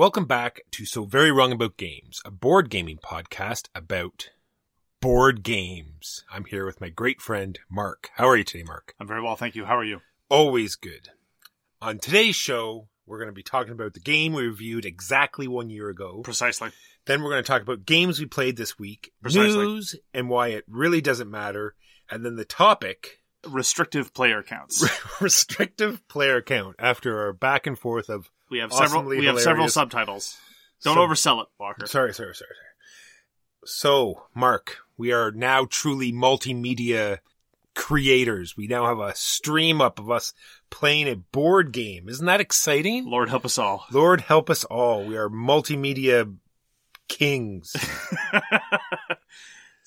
Welcome back to So Very Wrong About Games, a board gaming podcast about board games. I'm here with my great friend, Mark. How are you today, Mark? I'm very well, thank you. How are you? Always good. On today's show, we're going to be talking about the game we reviewed exactly one year ago. Precisely. Then we're going to talk about games we played this week, Precisely. news, and why it really doesn't matter. And then the topic, Restrictive player counts. restrictive player count, after our back and forth of We have several. We have several subtitles. Don't Sub- oversell it, Walker. Sorry, sorry, sorry, sorry. So, Mark, we are now truly multimedia creators. We now have a stream up of us playing a board game. Isn't that exciting? Lord help us all. Lord help us all. We are multimedia kings.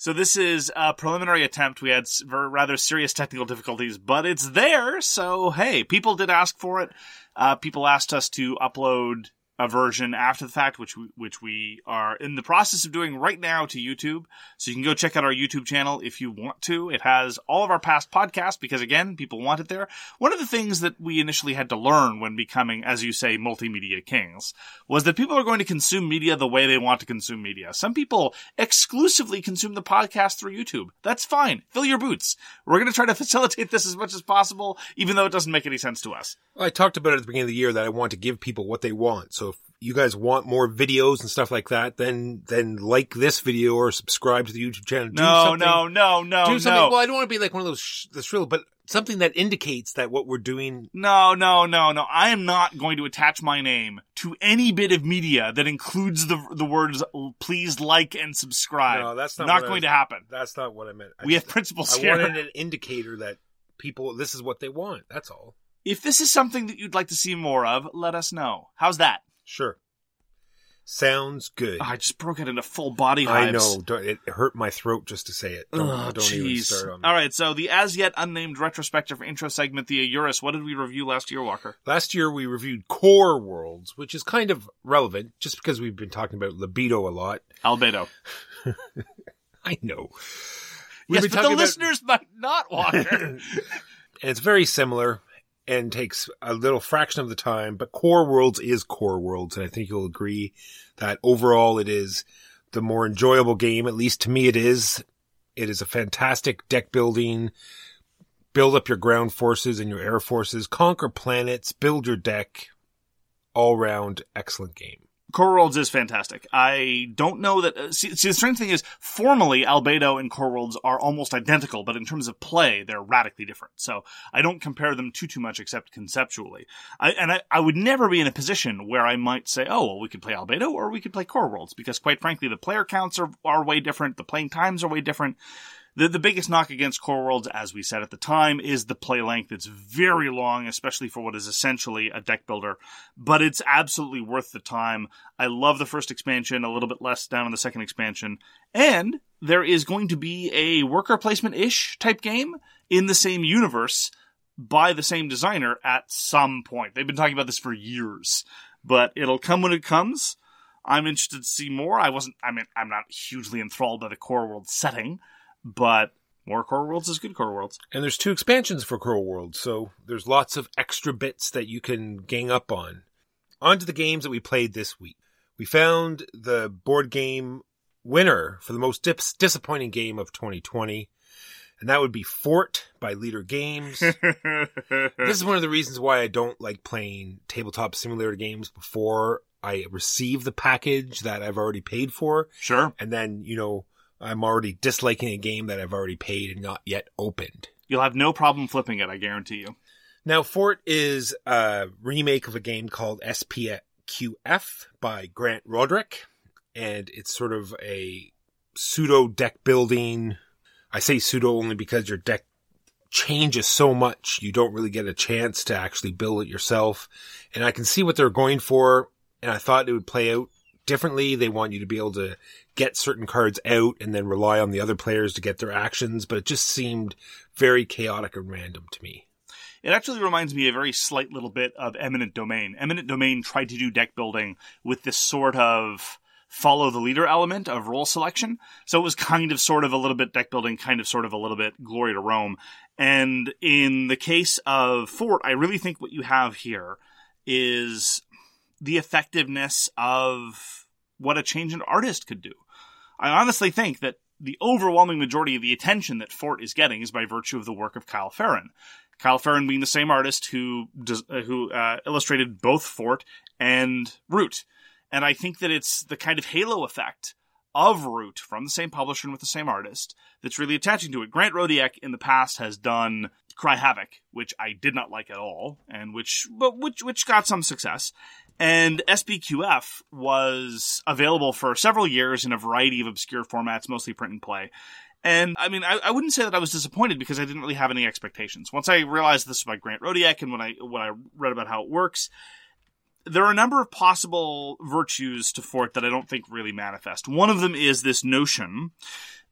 So this is a preliminary attempt. We had rather serious technical difficulties, but it's there. So hey, people did ask for it. Uh, people asked us to upload a version after the fact, which we, which we are in the process of doing right now to YouTube. So you can go check out our YouTube channel if you want to. It has all of our past podcasts because again, people want it there. One of the things that we initially had to learn when becoming, as you say, multimedia kings was that people are going to consume media the way they want to consume media. Some people exclusively consume the podcast through YouTube. That's fine. Fill your boots. We're going to try to facilitate this as much as possible, even though it doesn't make any sense to us. I talked about it at the beginning of the year that I want to give people what they want. So if you guys want more videos and stuff like that, then then like this video or subscribe to the YouTube channel. Do No, something- no, no, no, do something. no. Well, I don't want to be like one of those sh- the shrill, but something that indicates that what we're doing. No, no, no, no. I am not going to attach my name to any bit of media that includes the the words "please like and subscribe." No, that's not not going was- to happen. That's not what I meant. I We have principles I here. wanted an indicator that people this is what they want. That's all. If this is something that you'd like to see more of, let us know. How's that? Sure. Sounds good. Oh, I just broke it into full body I know. Don't- It hurt my throat just to say it. Don't, Oh, don't even jeez. start on All right, so the as yet unnamed retrospective intro segment, the Eurus. What did we review last year, Walker? Last year we reviewed Core Worlds, which is kind of relevant just because we've been talking about libido a lot. Albedo. I know. We've yes, but the about- listeners might not, Walker. and it's very similar and takes a little fraction of the time, but Core Worlds is Core Worlds, and I think you'll agree that overall it is the more enjoyable game, at least to me it is. It is a fantastic deck building, build up your ground forces and your air forces, conquer planets, build your deck, all round excellent game. Core Worlds is fantastic. I don't know that. Uh, see, see, the strange thing is, formally, Albedo and Core Worlds are almost identical, but in terms of play, they're radically different. So I don't compare them too too much, except conceptually. I, and I, I would never be in a position where I might say, "Oh, well, we could play Albedo or we could play Core Worlds," because quite frankly, the player counts are are way different, the playing times are way different. The, the biggest knock against Core Worlds, as we said at the time, is the play length. It's very long, especially for what is essentially a deck builder, but it's absolutely worth the time. I love the first expansion, a little bit less down in the second expansion. And there is going to be a worker placement ish type game in the same universe by the same designer at some point. They've been talking about this for years, but it'll come when it comes. I'm interested to see more. I wasn't, I mean, I'm not hugely enthralled by the Core World setting, but more Core Worlds is good Core Worlds. And there's two expansions for Core Worlds, so there's lots of extra bits that you can gang up on. On to the games that we played this week. We found the board game winner for the most dis- disappointing game of 2020, and that would be Fort by Leder Games. this is one of the reasons why I don't like playing tabletop simulator games before I receive the package that I've already paid for. Sure. And then, you know, I'm already disliking a game that I've already paid and not yet opened. You'll have no problem flipping it, I guarantee you. Now, Fort is a remake of a game called SPQF by Grant Rodiek, and it's sort of a pseudo deck building. I say pseudo only because your deck changes so much, you don't really get a chance to actually build it yourself. And I can see what they're going for, and I thought it would play out differently. They want you to be able to get certain cards out and then rely on the other players to get their actions, but it just seemed very chaotic and random to me. It actually reminds me a very slight little bit of Eminent Domain. Eminent Domain tried to do deck building with this sort of follow the leader element of role selection. So it was kind of sort of a little bit deck building, kind of sort of a little bit glory to Rome. And in the case of Fort, I really think what you have here is the effectiveness of what a change in artist could do. I honestly think that the overwhelming majority of the attention that Fort is getting is by virtue of the work of Kyle Ferrin. Kyle Ferrin being the same artist who uh, who uh, illustrated both Fort and Root, and I think that it's the kind of halo effect of Root from the same publisher and with the same artist that's really attaching to it. Grant Rodiek in the past has done Cry Havoc, which I did not like at all, and which but which which got some success. And SPQF was available for several years in a variety of obscure formats, mostly print and play. And I mean, I, I wouldn't say that I was disappointed because I didn't really have any expectations. Once I realized this was by Grant Rodiek and when I when I read about how it works, there are a number of possible virtues to Fort that I don't think really manifest. One of them is this notion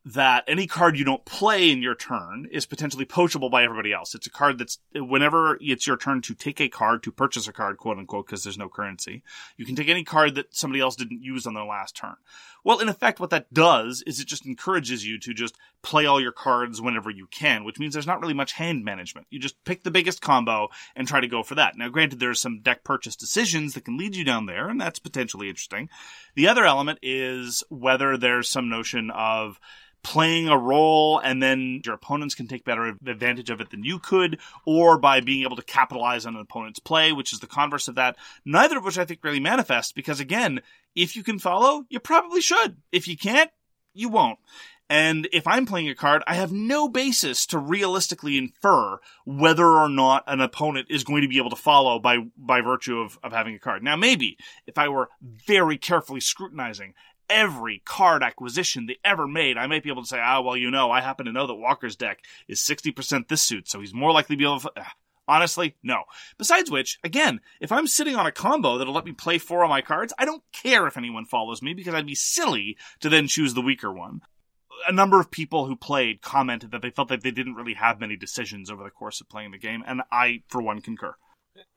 that any card you don't play in your turn is potentially poachable by everybody else. It's a card that's whenever it's your turn to take a card, to purchase a card, quote unquote, because there's no currency, you can take any card that somebody else didn't use on their last turn. Well, in effect, what that does is it just encourages you to just play all your cards whenever you can, which means there's not really much hand management. You just pick the biggest combo and try to go for that. Now, granted, there's some deck purchase decisions that can lead you down there, and that's potentially interesting. The other element is whether there's some notion of playing a role and then your opponents can take better advantage of it than you could, or by being able to capitalize on an opponent's play, which is the converse of that. Neither of which I think really manifests because again, if you can follow, you probably should. If you can't, you won't. And if I'm playing a card, I have no basis to realistically infer whether or not an opponent is going to be able to follow by, by virtue of, of having a card. Now, maybe if I were very carefully scrutinizing every card acquisition they ever made, I might be able to say, ah, well, you know, I happen to know that Walker's deck is 60% this suit, so he's more likely to be able to. Ah, Honestly, no. Besides which, again, if I'm sitting on a combo that'll let me play four of my cards, I don't care if anyone follows me because I'd be silly to then choose the weaker one. A number of people who played commented that they felt that they didn't really have many decisions over the course of playing the game, and I, for one, concur.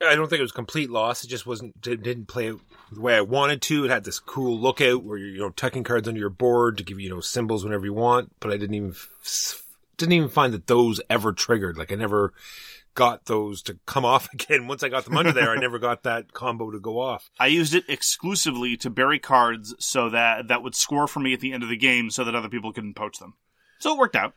I don't think it was complete loss. It just wasn't it didn't play the way I wanted to. It had this cool lookout where you're you know tucking cards under your board to give you you know symbols whenever you want, but I didn't even didn't even find that those ever triggered. Like I never got those to come off again. Once I got them under there, I never got that combo to go off. I used it exclusively to bury cards so that that would score for me at the end of the game so that other people couldn't poach them. So it worked out.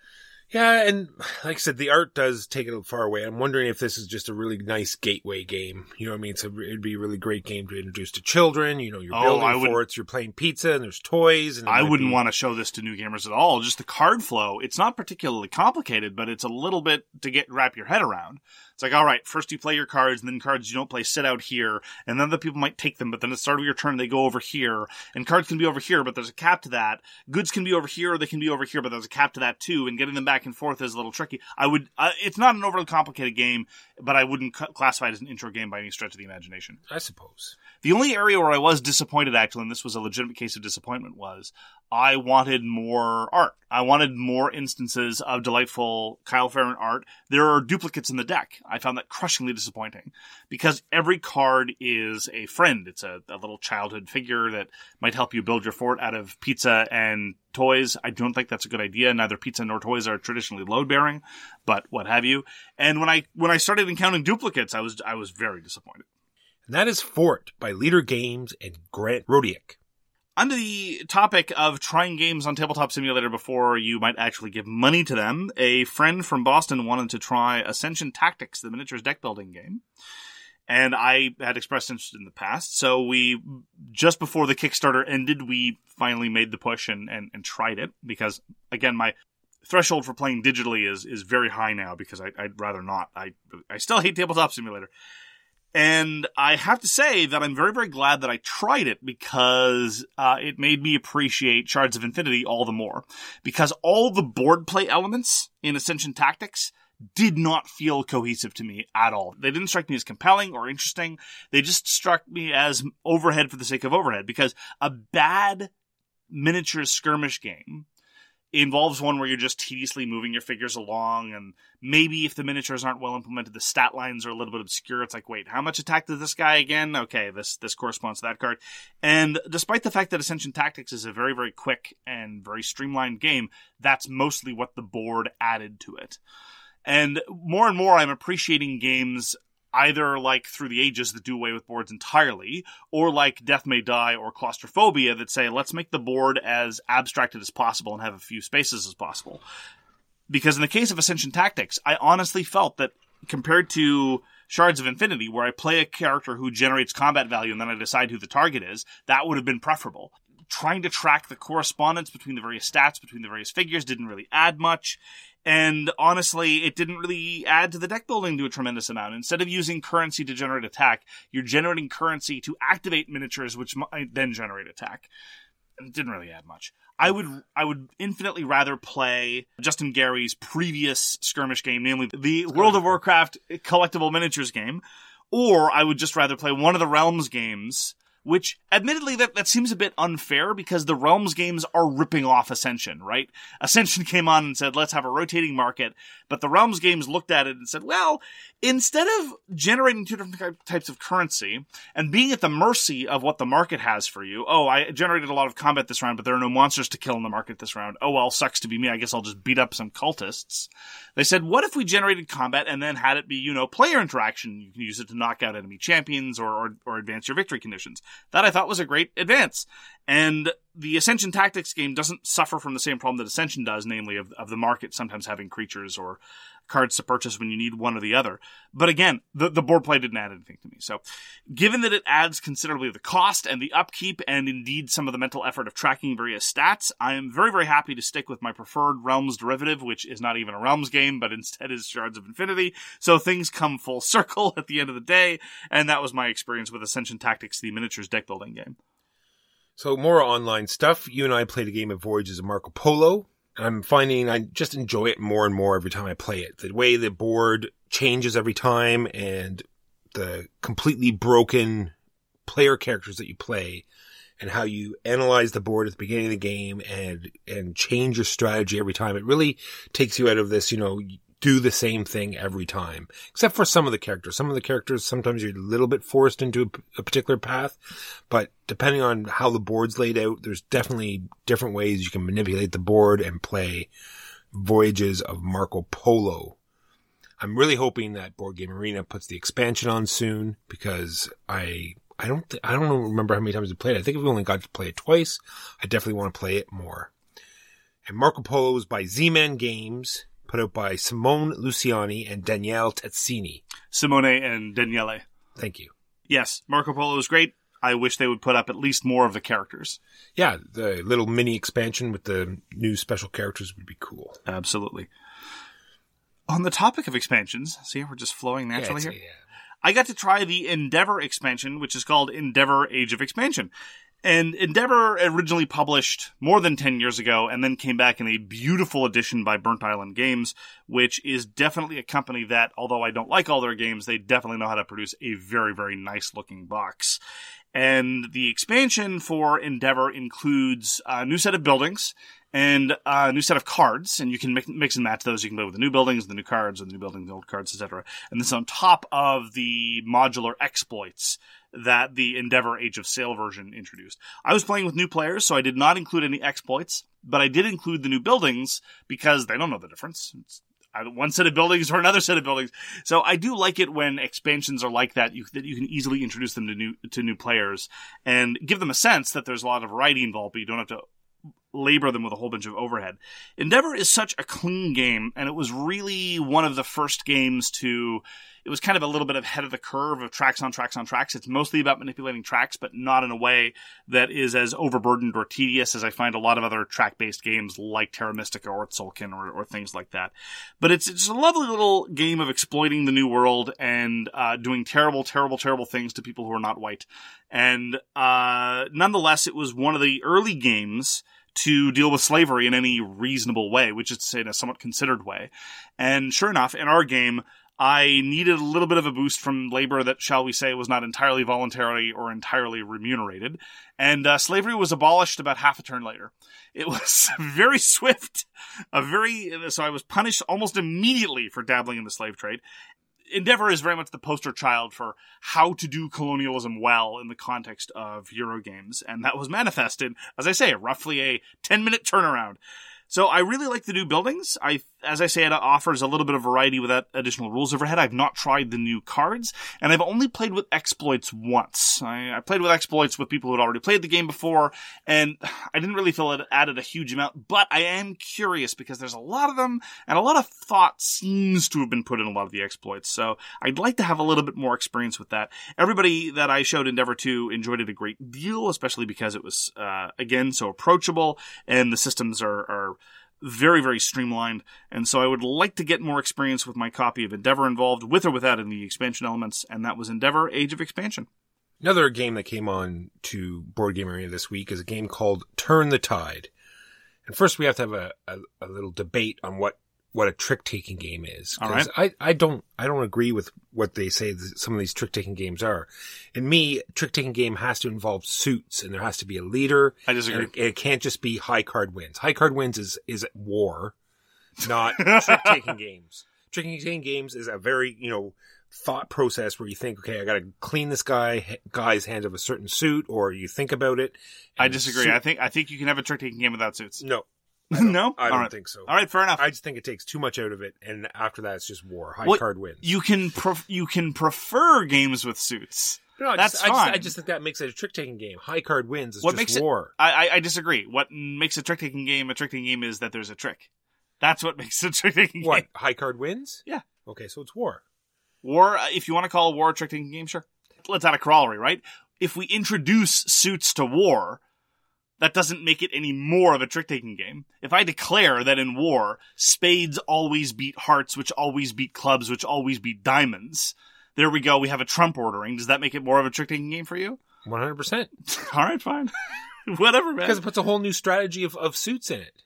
Yeah, and like I said, the art does take it far away. I'm wondering if this is just a really nice gateway game. You know what I mean? It's a, it'd be a really great game to introduce to children. You know, you're Oh, building I would- forts, you're playing pizza, and there's toys. And I wouldn't be- want to show this to new gamers at all. Just the card flow. It's not particularly complicated, but it's a little bit to get wrap your head around. It's like, all right, first you play your cards, and then cards you don't play sit out here, and then the people might take them, but then at the start of your turn they go over here, and cards can be over here, but there's a cap to that. Goods can be over here, or they can be over here, but there's a cap to that too, and getting them back and forth is a little tricky. I would, uh, it's not an overly complicated game, but I wouldn't classify it as an intro game by any stretch of the imagination. I suppose. The only area where I was disappointed, actually, and this was a legitimate case of disappointment, was I wanted more art. I wanted more instances of delightful Kyle Ferrin art. There are duplicates in the deck. I found that crushingly disappointing because every card is a friend. It's a, a little childhood figure that might help you build your fort out of pizza and toys. I don't think that's a good idea. Neither pizza nor toys are traditionally load bearing, but what have you. And when I when I started encountering duplicates, I was I was very disappointed. And that is Fort by Leder Games and Grant Rodiek. Under the topic of trying games on Tabletop Simulator before you might actually give money to them, a friend from Boston wanted to try Ascension Tactics, the miniatures deck building game. And I had expressed interest in the past, so we, just before the Kickstarter ended, we finally made the push and, and, and tried it because, again, my threshold for playing digitally is, is very high now because I, I'd rather not. I, I still hate Tabletop Simulator. And I have to say that I'm very, very glad that I tried it because uh, it made me appreciate Shards of Infinity all the more. Because all the board play elements in Ascension Tactics did not feel cohesive to me at all. They didn't strike me as compelling or interesting. They just struck me as overhead for the sake of overhead because a bad miniature skirmish game involves one where you're just tediously moving your figures along and maybe if the miniatures aren't well implemented the stat lines are a little bit obscure. It's like wait how much attack did this guy again? Okay this this corresponds to that card. And despite the fact that ascension tactics is a very very quick and very streamlined game that's mostly what the board added to it. And more and more i'm appreciating games either like through the ages that do away with boards entirely, or like Death May Die or Claustrophobia that say, let's make the board as abstracted as possible and have a few spaces as possible. Because in the case of Ascension Tactics, I honestly felt that compared to Shards of Infinity, where I play a character who generates combat value and then I decide who the target is, that would have been preferable. Trying to track the correspondence between the various stats, between the various figures, didn't really add much. And honestly, it didn't really add to the deck building to a tremendous amount. Instead of using currency to generate attack, you're generating currency to activate miniatures, which might then generate attack. It didn't really add much. I would I would infinitely rather play Justin Gary's previous skirmish game, namely the World of Warcraft collectible miniatures game, or I would just rather play one of the Realms games which admittedly that, that seems a bit unfair because the Realms games are ripping off Ascension, right? Ascension came on and said, let's have a rotating market, but the Realms games looked at it and said, well, instead of generating two different types of currency and being at the mercy of what the market has for you, oh, I generated a lot of combat this round, but there are no monsters to kill in the market this round. Oh, well, sucks to be me. I guess I'll just beat up some cultists. They said, what if we generated combat and then had it be, you know, player interaction? You can use it to knock out enemy champions or, or, or advance your victory conditions. That I thought was a great advance. And the Ascension Tactics game doesn't suffer from the same problem that Ascension does, namely of, of the market sometimes having creatures or cards to purchase when you need one or the other. But again, the, the board play didn't add anything to me. So given that it adds considerably the cost and the upkeep and indeed some of the mental effort of tracking various stats, I am very, very happy to stick with my preferred Realms derivative, which is not even a Realms game, but instead is Shards of Infinity. So things come full circle at the end of the day. And that was my experience with Ascension Tactics, the miniatures deck building game. So more online stuff. You and I played a game of Voyages of Marco Polo. I'm finding I just enjoy it more and more every time I play it. The way the board changes every time and the completely broken player characters that you play and how you analyze the board at the beginning of the game and, and change your strategy every time. It really takes you out of this, you know, do the same thing every time, except for some of the characters. Some of the characters, sometimes you're a little bit forced into a, particular path, but depending on how the board's laid out, there's definitely different ways you can manipulate the board and play Voyages of Marco Polo. I'm really hoping that Board Game Arena puts the expansion on soon because I I don't th- I don't remember how many times we played it. I think we only got to play it twice. I definitely want to play it more. And Marco Polo is by Z-Man Games, put out by Simone Luciani and Danielle Tascini. Simone and Daniele. Thank you. Yes, Marco Polo is great. I wish they would put up at least more of the characters. Yeah, the little mini expansion with the new special characters would be cool. Absolutely. On the topic of expansions, see, we're just flowing naturally Yeah, here. it's- uh, I got to try the Endeavor expansion, which is called Endeavor Age of Expansion. And Endeavor originally published more than 10 years ago and then came back in a beautiful edition by Burnt Island Games, which is definitely a company that, although I don't like all their games, they definitely know how to produce a very, very nice looking box. And the expansion for Endeavor includes a new set of buildings and a new set of cards, and you can mix, and match those. You can play with the new buildings, the new cards, and the new buildings, the old cards, etc. And this is on top of the modular exploits that the Endeavor Age of Sail version introduced. I was playing with new players, so I did not include any exploits, but I did include the new buildings because they don't know the difference. It's one set of buildings or another set of buildings. So I do like it when expansions are like that, you, that you can easily introduce them to new to new players and give them a sense that there's a lot of variety involved, but you don't have to labor them with a whole bunch of overhead. Endeavor is such a clean game, and it was really one of the first games to. It was kind of a little bit ahead of the curve of tracks on tracks on tracks. It's mostly about manipulating tracks, but not in a way that is as overburdened or tedious as I find a lot of other track based games like Terra Mystica or Tzolk'in or, or things like that. But it's, it's a lovely little game of exploiting the new world and uh, doing terrible, terrible, terrible things to people who are not white. And uh, nonetheless, it was one of the early games to deal with slavery in any reasonable way, which is to say in a somewhat considered way. And sure enough, in our game, I needed a little bit of a boost from labor that, shall we say, was not entirely voluntary or entirely remunerated. And uh, slavery was abolished about half a turn later. It was very swift, a very so I was punished almost immediately for dabbling in the slave trade. Endeavor is very much the poster child for how to do colonialism well in the context of Eurogames, and that was manifested, as I say, roughly a 10 minute turnaround. So I really like the new buildings. I, as I say, it offers a little bit of variety without additional rules overhead. I've not tried the new cards, and I've only played with exploits once. I, I played with exploits with people who had already played the game before, and I didn't really feel it added a huge amount, but I am curious because there's a lot of them, and a lot of thought seems to have been put in a lot of the exploits. So I'd like to have a little bit more experience with that. Everybody that I showed Endeavor to enjoyed it a great deal, especially because it was, uh, again, so approachable, and the systems are, are very, very streamlined. And so I would like to get more experience with my copy of Endeavor involved, with or without any expansion elements, and that was Endeavor Age of Expansion. Another game that came on to Board Game Arena this week is a game called Turn the Tide. And first we have to have a, a, a little debate on what, what a trick taking game is. 'Cause I, I don't, I don't agree with what they say that some of these trick taking games are. In me, trick taking game has to involve suits and there has to be a leader. I disagree. It, it can't just be high card wins. High card wins is, is war, not trick taking games. Trick taking games is a very, you know, thought process where you think, okay, I got to clean this guy guy's hands of a certain suit, or you think about it. I disagree. suit- I think I think you can have a trick taking game without suits. no, no, I don't right. think so. All right, fair enough. I just think it takes too much out of it, and after that, it's just war. High What- card wins. you can pref- you can prefer games with suits. no, I that's just, I just, I just think that makes it a trick taking game. High card wins is What just makes it- war. I, I, I disagree. What makes a trick taking game a trick taking game is that there's a trick. That's what makes a trick taking game. What high card wins? Yeah. Okay, so it's war. War, uh, if you want to call a war a trick taking game, sure. Let's add a corollary, right? If we introduce suits to war, that doesn't make it any more of a trick taking game. If I declare that in war, spades always beat hearts, which always beat clubs, which always beat diamonds, there we go. We have a trump ordering. Does that make it more of a trick taking game for you? One hundred percent. All right, fine. Whatever, man. Because it puts a whole new strategy of, of suits in it.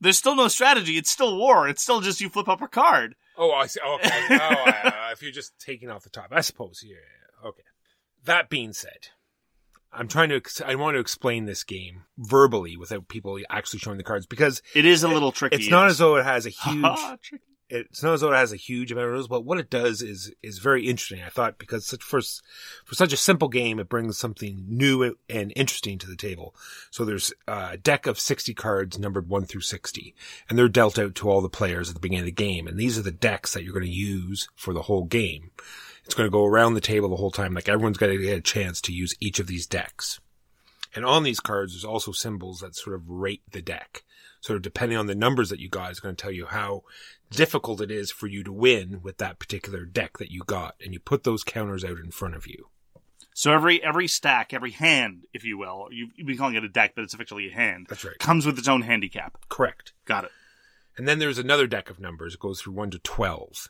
There's still no strategy. It's still war. It's still just you flip up a card. Oh, I see. Okay. oh, uh, if you're just taking off the top, I suppose. Yeah. yeah, Okay. That being said, I'm trying to. ex- I want to explain this game verbally without people actually showing the cards because It is a little tricky. it's not as though it has a huge. Tricky. it's not as though it has a huge amount of rules, but what it does is is very interesting. I thought because such for for such a simple game, it brings something new and interesting to the table. So there's a deck of sixty cards numbered one through sixty, and they're dealt out to all the players at the beginning of the game. And these are the decks that you're going to use for the whole game. It's going to go around the table the whole time. Like everyone's going to get a chance to use each of these decks. And on these cards, there's also symbols that sort of rate the deck. Sort of depending on the numbers that you got is going to tell you how difficult it is for you to win with that particular deck that you got, and you put those counters out in front of you. So every every stack, every hand, if you will, you, you've been calling it a deck, but it's effectively a hand. That's right. Comes with its own handicap. Correct. Got it. And then there's another deck of numbers. It goes through 1 to 12.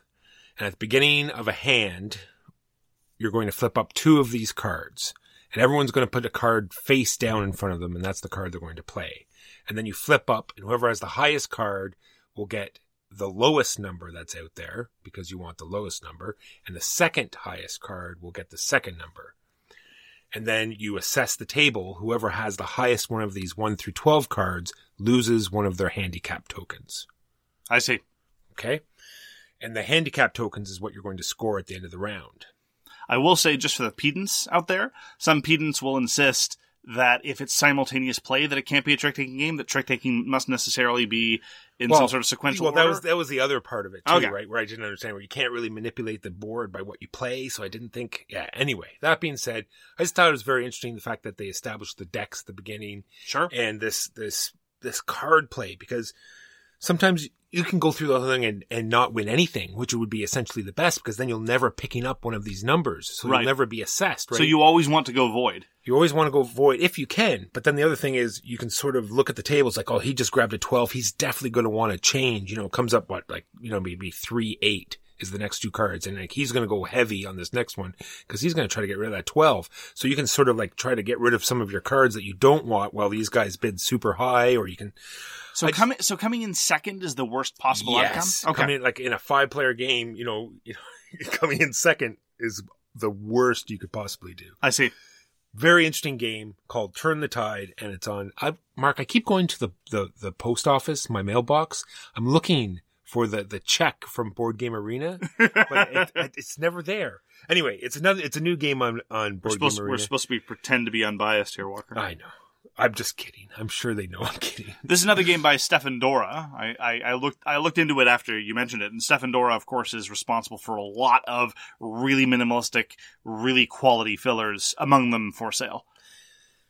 And at the beginning of a hand, you're going to flip up two of these cards. And everyone's going to put a card face down in front of them, and that's the card they're going to play. And then you flip up, and whoever has the highest card will get the lowest number that's out there, because you want the lowest number. And the second highest card will get the second number. And then you assess the table. Whoever has the highest one of these 1 through 12 cards loses one of their handicap tokens. I see. Okay. And the handicap tokens is what you're going to score at the end of the round. I will say, just for the pedants out there, some pedants will insist that if it's simultaneous play, that it can't be a trick taking game. That trick taking must necessarily be in some sort of sequential Well, that was that was the other part of it too, Okay. right? Where I didn't understand where you can't really manipulate the board by what you play. So I didn't think. Yeah. Anyway, that being said, I just thought it was very interesting the fact that they established the decks at the beginning sure. and this this this card play because sometimes you can go through the whole thing and, and not win anything, which would be essentially the best because then you'll never picking up one of these numbers, so Right. you'll never be assessed. Right? So you always want to go void. you always want to go void if you can. But then the other thing is you can sort of look at the tables like, oh, he just grabbed a 12. He's definitely going to want to change. You know, it comes up what, like, you know, maybe three, eight is the next two cards. And like, he's going to go heavy on this next one because he's going to try to get rid of that 12. So you can sort of like try to get rid of some of your cards that you don't want while these guys bid super high or you can, So I just- coming so coming in second is the worst possible yes, outcome. Okay. coming in, like in a five player game, you know, you know, coming in second is the worst you could possibly do. I see. very interesting game called Turn the Tide, and it's on. I Mark, I keep going to the the, the post office, my mailbox. I'm looking for the the check from Board Game Arena, but it, it, it's never there. Anyway, it's another. It's a new game on on We're Board supposed, Game we're supposed to be pretend to be unbiased here, Walker. I know. I'm just kidding. I'm sure they know I'm kidding. This is another game by Stefan Dorra. I, I, I looked I looked into it after you mentioned it, and Stefan Dorra, of course, is responsible for a lot of really minimalistic, really quality fillers, among them for sale.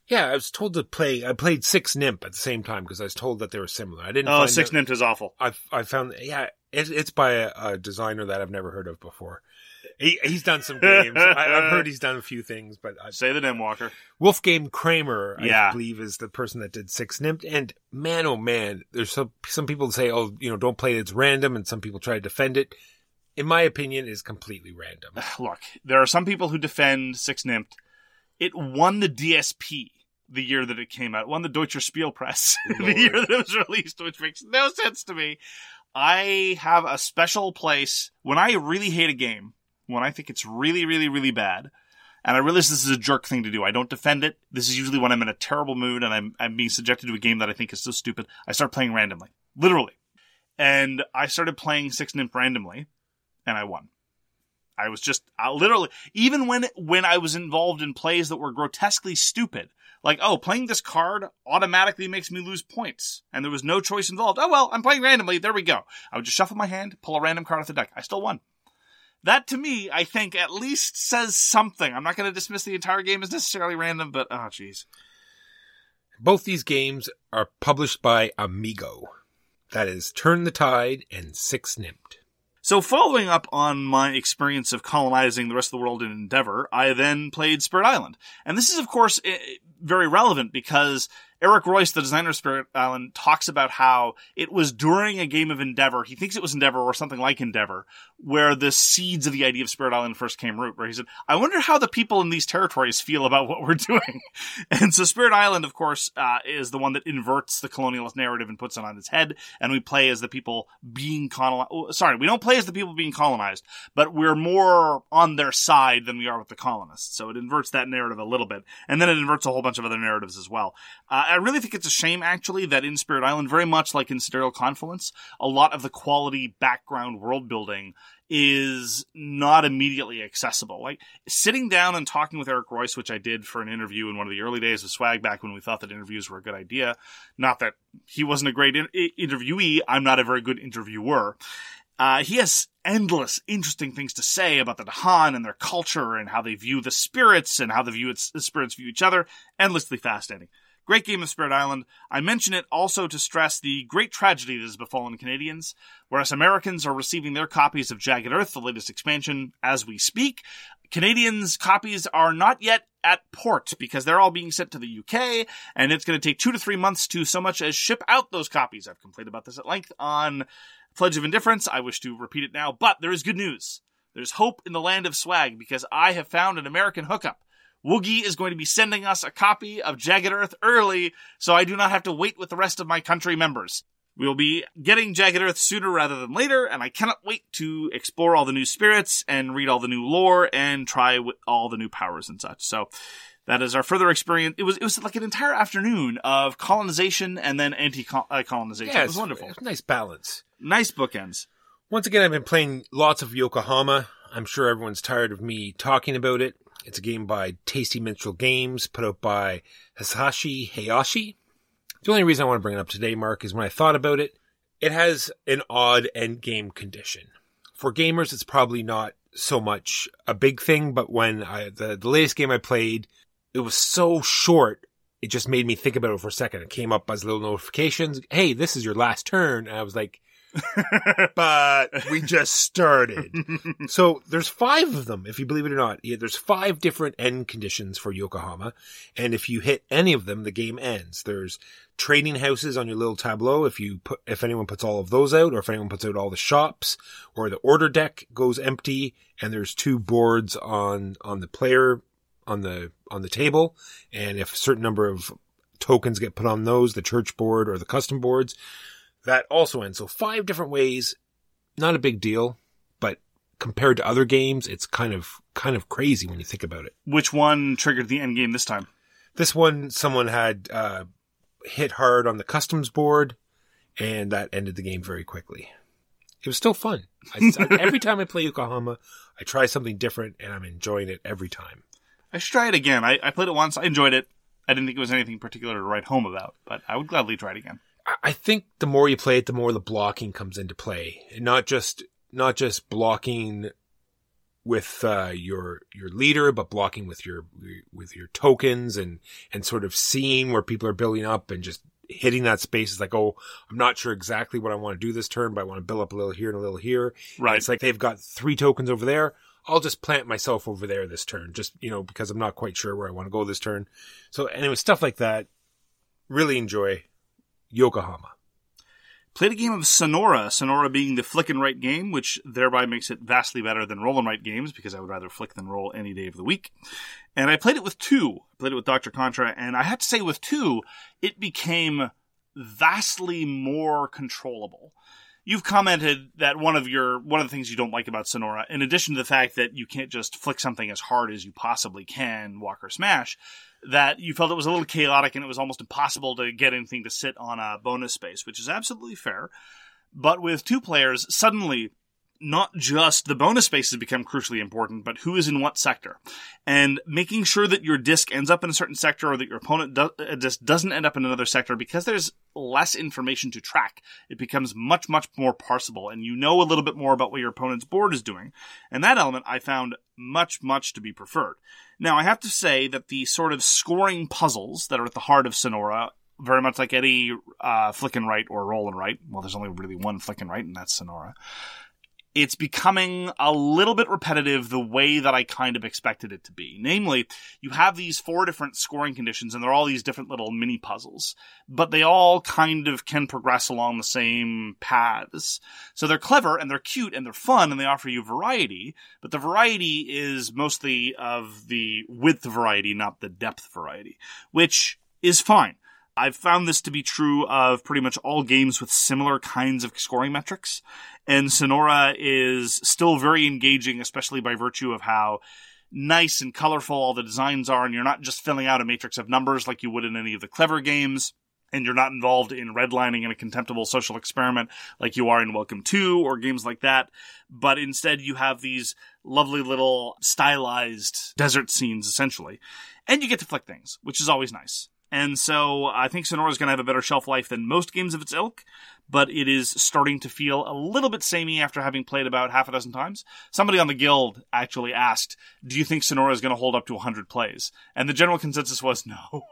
Yeah, I was told to play. I played Six Nimmt at the same time because I was told that they were similar. I didn't. Oh, find Six out- Nymph is awful. I I found yeah, it, it's by a, a designer that I've never heard of before. He he's done some games. I, I've heard he's done a few things, but I, Say the name, Walker. Wolfgang Kramer, I Yeah. believe, is the person that did Six Nimmt. And man, oh man, there's some some people say, oh, you know, don't play it, it's random, and some people try to defend it. In my opinion, is completely random. Look, there are some people who defend Six Nimmt. It won the DSP the year that it came out. It won the Deutscher Spielepreis oh, the year that it was released, which makes no sense to me. I have a special place when I really hate a game, when I think it's really, really, really bad, and I realize this is a jerk thing to do. I don't defend it. This is usually when I'm in a terrible mood and I'm, I'm being subjected to a game that I think is so stupid. I start playing randomly. Literally. And I started playing Six Nimmt randomly, and I won. I was just I literally even when when I was involved in plays that were grotesquely stupid, like oh playing this card automatically makes me lose points, and there was no choice involved. Oh well, I'm playing randomly. There we go. I would just shuffle my hand, pull a random card off the deck. I still won. That to me, I think at least says something. I'm not going to dismiss the entire game as necessarily random, but oh jeez. Both these games are published by Amigo. That is Turn the Tide and Six Nimmt. So, following up on my experience of colonizing the rest of the world in Endeavor, I then played Spirit Island. And this is, of course, very relevant because Eric Reuss, the designer of Spirit Island, talks about how it was during a game of Endeavor, he thinks it was Endeavor or something like Endeavor, where the seeds of the idea of Spirit Island first came root, where he said, I wonder how the people in these territories feel about what we're doing. and so Spirit Island, of course, uh, is the one that inverts the colonialist narrative and puts it on its head, and we play as the people being colonized. Oh, sorry, we don't play as the people being colonized, but we're more on their side than we are with the colonists. So it inverts that narrative a little bit, and then it inverts a whole bunch of other narratives as well. Uh, I really think it's a shame, actually, that in Spirit Island, very much like in Sidereal Confluence, a lot of the quality background world building is not immediately accessible. Like sitting down and talking with Eric Reuss, which I did for an interview in one of the early days of Swag back when we thought that interviews were a good idea. Not that he wasn't a great in- interviewee. I'm not a very good interviewer. Uh, he has endless interesting things to say about the Dahan and their culture and how they view the spirits and how the view its, the spirits view each other. Endlessly fascinating. Great game of Spirit Island. I mention it also to stress the great tragedy that has befallen Canadians, whereas Americans are receiving their copies of Jagged Earth, the latest expansion, as we speak. Canadians' copies are not yet at port because they're all being sent to the UK, and it's going to take two to three months to so much as ship out those copies. I've complained about this at length on Pledge of Indifference. I wish to repeat it now, but there is good news. There's hope in the land of swag because I have found an American hookup. Woogie is going to be sending us a copy of Jagged Earth early, so I do not have to wait with the rest of my country members. We will be getting Jagged Earth sooner rather than later, and I cannot wait to explore all the new spirits and read all the new lore and try with all the new powers and such. So that is our further experience. It was it was like an entire afternoon of colonization and then anti-colonization. Yeah, it was wonderful. it's a nice balance. Nice bookends. Once again, I've been playing lots of Yokohama. I'm sure everyone's tired of me talking about it. It's a game by Tasty Minstrel Games, put out by Hisashi Hayashi. The only reason I want to bring it up today, Mark, is when I thought about it, it has an odd end game condition. For gamers, it's probably not so much a big thing, but when I, the, the latest game I played, it was so short, it just made me think about it for a second. It came up as little notifications. Hey, this is your last turn. And I was like, but we just started. so there's five of them, if you believe it or not. Yeah, there's five different end conditions for Yokohama. And if you hit any of them, the game ends. There's trading houses on your little tableau. If you put, if anyone puts all of those out, or if anyone puts out all the shops, or the order deck goes empty, and there's two boards on, on the player, on the, on the table. And if a certain number of tokens get put on those, the church board or the custom boards, that also ends. So five different ways. Not a big deal, but compared to other games, it's kind of, kind of crazy when you think about it. Which one triggered the end game this time? This one, someone had, uh, hit hard on the customs board and that ended the game very quickly. It was still fun. I, every time I play Yokohama, I try something different and I'm enjoying it every time. I should try it again. I, I played it once. I enjoyed it. I didn't think it was anything particular to write home about, but I would gladly try it again. I- think the more you play it, the more the blocking comes into play, and not just not just blocking with uh, your your leader, but blocking with your with your tokens and and sort of seeing where people are building up and just hitting that space is like, oh, I'm not sure exactly what I want to do this turn, but I want to build up a little here and a little here. And Right. it's like they've got three tokens over there. I'll just plant myself over there this turn, just you know, because I'm not quite sure where I want to go this turn. So anyway, stuff like that. Really enjoy Yokohama. Played a game of Sonora, Sonora being the flick and write game, which thereby makes it vastly better than roll and write games because I would rather flick than roll any day of the week. And I played it with two. I played it with Dr. Contra, and I have to say with two, it became vastly more controllable. You've commented that one of your one of the things you don't like about Sonora, in addition to the fact that you can't just flick something as hard as you possibly can, walk or smash, that you felt it was a little chaotic and it was almost impossible to get anything to sit on a bonus space, which is absolutely fair. But with two players, suddenly not just the bonus spaces become crucially important, but who is in what sector. And making sure that your disc ends up in a certain sector or that your opponent do- uh, just doesn't end up in another sector because there's less information to track. It becomes much, much more parsable and you know a little bit more about what your opponent's board is doing. And that element I found much, much to be preferred. Now, I have to say that the sort of scoring puzzles that are at the heart of Sonora, very much like any uh, flick and write or roll and write, well, there's only really one flick and write, and that's Sonora. It's becoming a little bit repetitive the way that I kind of expected it to be. Namely, you have these four different scoring conditions, and they're all these different little mini puzzles, but they all kind of can progress along the same paths. So they're clever and they're cute and they're fun and they offer you variety, but the variety is mostly of the width variety, not the depth variety, which is fine. I've found this to be true of pretty much all games with similar kinds of scoring metrics. And Sonora is still very engaging, especially by virtue of how nice and colorful all the designs are. And you're not just filling out a matrix of numbers like you would in any of the clever games. And you're not involved in redlining in a contemptible social experiment like you are in Welcome to or games like that. But instead you have these lovely little stylized desert scenes essentially. And you get to flick things, which is always nice. And so I think Sonora is going to have a better shelf life than most games of its ilk, but it is starting to feel a little bit samey after having played about half a dozen times. Somebody on the guild actually asked, Do you think Sonora is going to hold up to 100 plays? And the general consensus was no,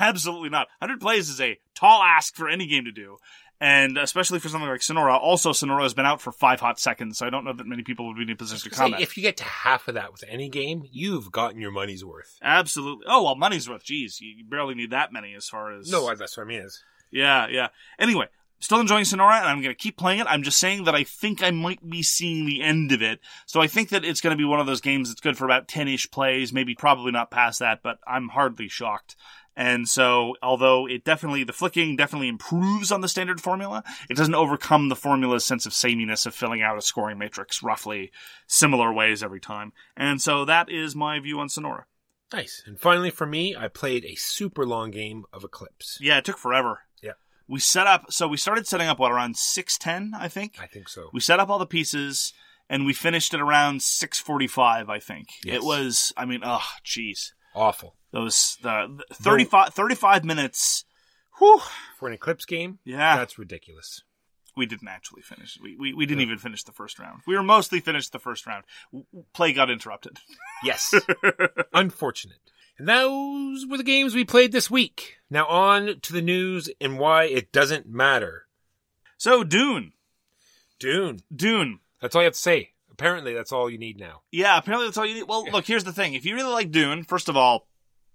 absolutely not. 100 plays is a tall ask for any game to do. And especially for something like Sonora. Also, Sonora has been out for five hot seconds, so I don't know that many people would be in a position to Say, comment. if you get to half of that with any game, you've gotten your money's worth. Absolutely. Oh, well, money's worth. Geez, you barely need that many as far as. No, that's what I mean. Is Yeah, yeah. Anyway, still enjoying Sonora, and I'm going to keep playing it. I'm just saying that I think I might be seeing the end of it. So I think that it's going to be one of those games that's good for about 10 ish plays, maybe probably not past that, but I'm hardly shocked. And so, although it definitely, the flicking definitely improves on the standard formula, it doesn't overcome the formula's sense of sameness of filling out a scoring matrix roughly similar ways every time. And so that is my view on Sonora. nice. And finally, for me, I played a super long game of Eclipse. Yeah, it took forever. Yeah. We set up, so we started setting up what, around 610, I think? I think so. We set up all the pieces and we finished at around 645, I think. Yes. It was, I mean, oh, jeez. Awful Those, the, the 35, 35 minutes. Whew. for an Eclipse game. Yeah. that's ridiculous. We didn't actually finish. We, we, we didn't even finish the first round. We were mostly finished the first round. W- w- Play got interrupted. Yes. Unfortunate. And those were the games we played this week. Now on to the news and why it doesn't matter. So, Dune. Dune. Dune. That's all you have to say. Apparently, that's all you need now. Yeah, apparently that's all you need. Well, look, here's the thing. If you really like Dune, first of all,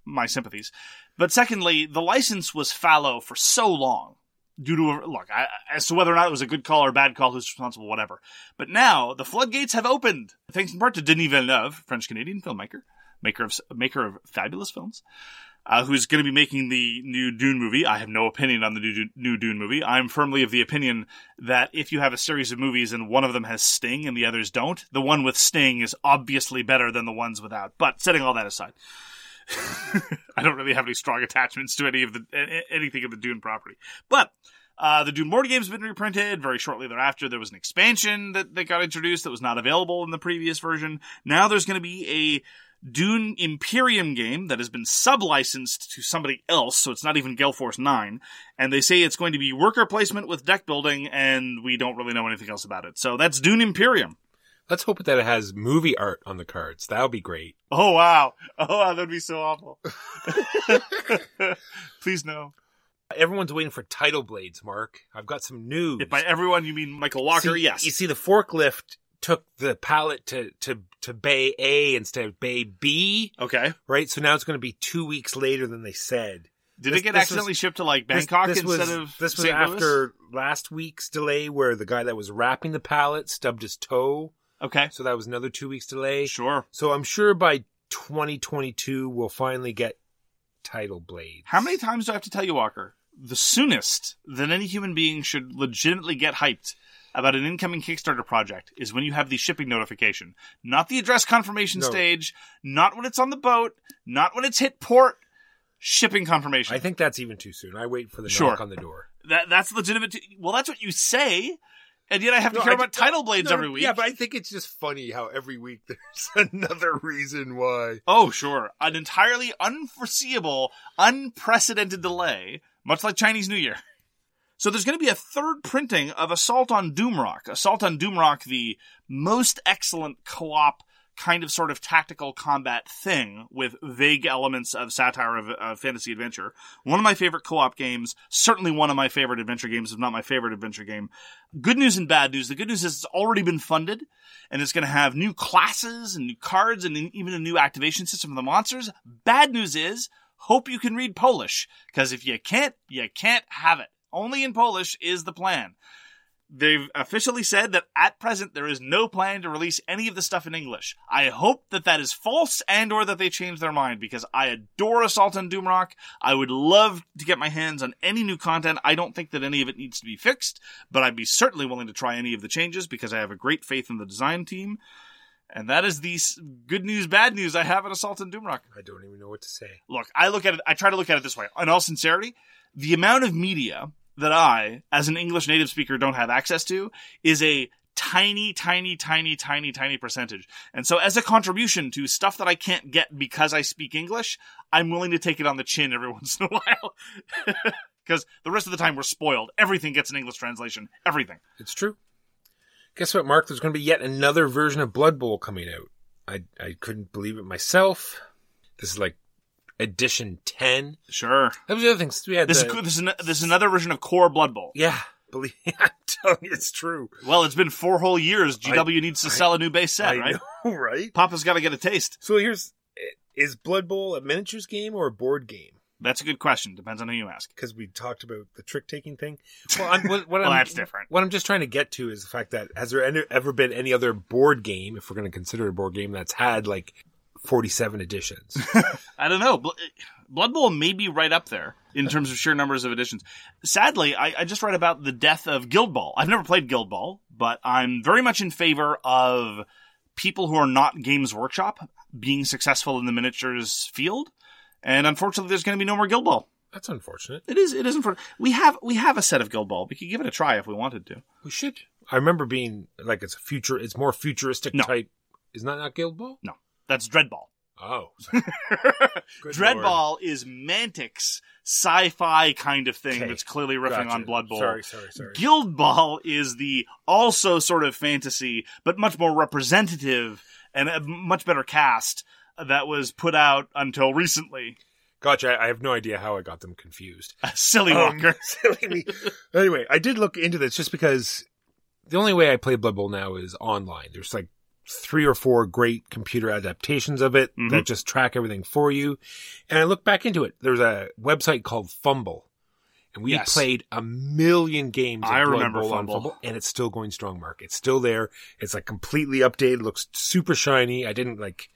my sympathies. But secondly, the license was fallow for so long due to, look, I, as to whether or not it was a good call or a bad call, who's responsible, whatever. But now the floodgates have opened, thanks in part to Denis Villeneuve, French Canadian filmmaker, maker of, maker of fabulous films. Uh, who's going to be making the new Dune movie. I have no opinion on the new, new Dune movie. I'm firmly of the opinion that if you have a series of movies and one of them has Sting and the others don't, the one with Sting is obviously better than the ones without. But setting all that aside, I don't really have any strong attachments to any of the anything of the Dune property. But uh, the Dune board game's been reprinted. Very shortly thereafter, there was an expansion that, that got introduced that was not available in the previous version. Now there's going to be a Dune Imperium game that has been sub-licensed to somebody else, so it's not even Gale Force 9. And they say it's going to be worker placement with deck building, and we don't really know anything else about it. So that's Dune Imperium. Let's hope that it has movie art on the cards. That would be great. Oh wow! Oh wow, that'd be so awful. Please no. Everyone's waiting for Tidal Blades, Mark. I've got some news. If by everyone you mean Michael Walker, See- yes. You see, the forklift took the pallet to, to, to Bay A instead of Bay B, okay. right? So now it's going to be two weeks later than they said. Did This- it get accidentally was- shipped to like Bangkok this, instead was, of this was St. Louis? after last week's delay where the guy that was wrapping the pallet stubbed his toe. Okay. So that was another two weeks delay. Sure. So I'm sure by 2022 we'll finally get Tidal Blades. How many times do I have to tell you, Walker? The soonest that any human being should legitimately get hyped about an incoming Kickstarter project is when you have the shipping notification. Not the address confirmation No. stage, not when it's on the boat, not when it's hit port. Shipping confirmation. I think that's even too soon. I wait for the Sure. knock on the door. that that's legitimate. To, well, that's what you say, and yet I have to No, hear about Tidal Blades No, every week. Yeah, but I think it's just funny how every week there's another reason why. Oh, sure. An entirely unforeseeable, unprecedented delay, much like Chinese New Year. So there's going to be a third printing of Assault on Doomrock. Assault on Doomrock, the most excellent co-op kind of sort of tactical combat thing with vague elements of satire of, of fantasy adventure. One of my favorite co-op games, certainly one of my favorite adventure games, if not my favorite adventure game. Good news and bad news. The good news is it's already been funded and it's going to have new classes and new cards and even a new activation system for the monsters. Bad news is hope you can read Polish because if you can't, you can't have it. Only in Polish is the plan. They've officially said that at present there is no plan to release any of the stuff in English. I hope that that is false and or that they change their mind because I adore Assault on Doomrock. I would love to get my hands on any new content. I don't think that any of it needs to be fixed, but I'd be certainly willing to try any of the changes because I have a great faith in the design team. And that is the good news, bad news I have at Assault on Doomrock I don't even know what to say. look, I look at it, I try to look at it this way. In all sincerity, the amount of media that I, as an English native speaker, don't have access to is a tiny, tiny, tiny, tiny, tiny percentage. And so as a contribution to stuff that I can't get because I speak English, I'm willing to take it on the chin every once in a while. Because the rest of the time we're spoiled. Everything gets an English translation. Everything. It's true. Guess what, Mark? There's going to be yet another version of Blood Bowl coming out. I I couldn't believe it myself. This is like edition ten. Sure. That was the other thing. We had This the- is, this is an, this is another version of Core Blood Bowl. yeah. Believe I'm telling you, it's true. Well, it's been four whole years. GW needs to sell a new base set, I right? know, right? Papa's got to get a taste. So here's: is Blood Bowl a miniatures game or a board game? That's a good question. Depends on who you ask. Because we talked about the trick taking thing. Well, I'm, what, what Well, I'm, that's different. What I'm just trying to get to is the fact that has there any, ever been any other board game, if we're going to consider a board game, that's had like 47 editions? I don't know. Blood Bowl may be right up there in terms of sheer numbers of editions. Sadly, I, I just read about the death of Guild Ball. I've never played Guild Ball, but I'm very much in favor of people who are not Games Workshop being successful in the miniatures field. And unfortunately, there's going to be no more Guild Ball. That's unfortunate. It is. It isn't for. We have. We have a set of Guild Ball. We could give it a try if we wanted to. We should. I remember being like it's a future. It's more futuristic No. type. Isn't that not Guild Ball? No, that's Dreadball. Oh, Dreadball. Is Mantic's sci-fi kind of thing Okay. that's clearly riffing Gotcha. on Blood Bowl. Sorry, sorry, sorry. Guild Ball is the also sort of fantasy, but much more representative and a much better cast that was put out until recently. Gotcha. I I have no idea how I got them confused. Silly Um, Walker. silly me. Anyway, I did look into this just because the only way I play Blood Bowl now is online. There's like three or four great computer adaptations of it Mhm. that just track everything for you. And I look back into it. There's a website called Fumble. And we Yes. played a million games I remember Bowl on Fumble. Fumble, and it's still going strong, Mark. It's still there. It's like completely updated, looks super shiny. I didn't like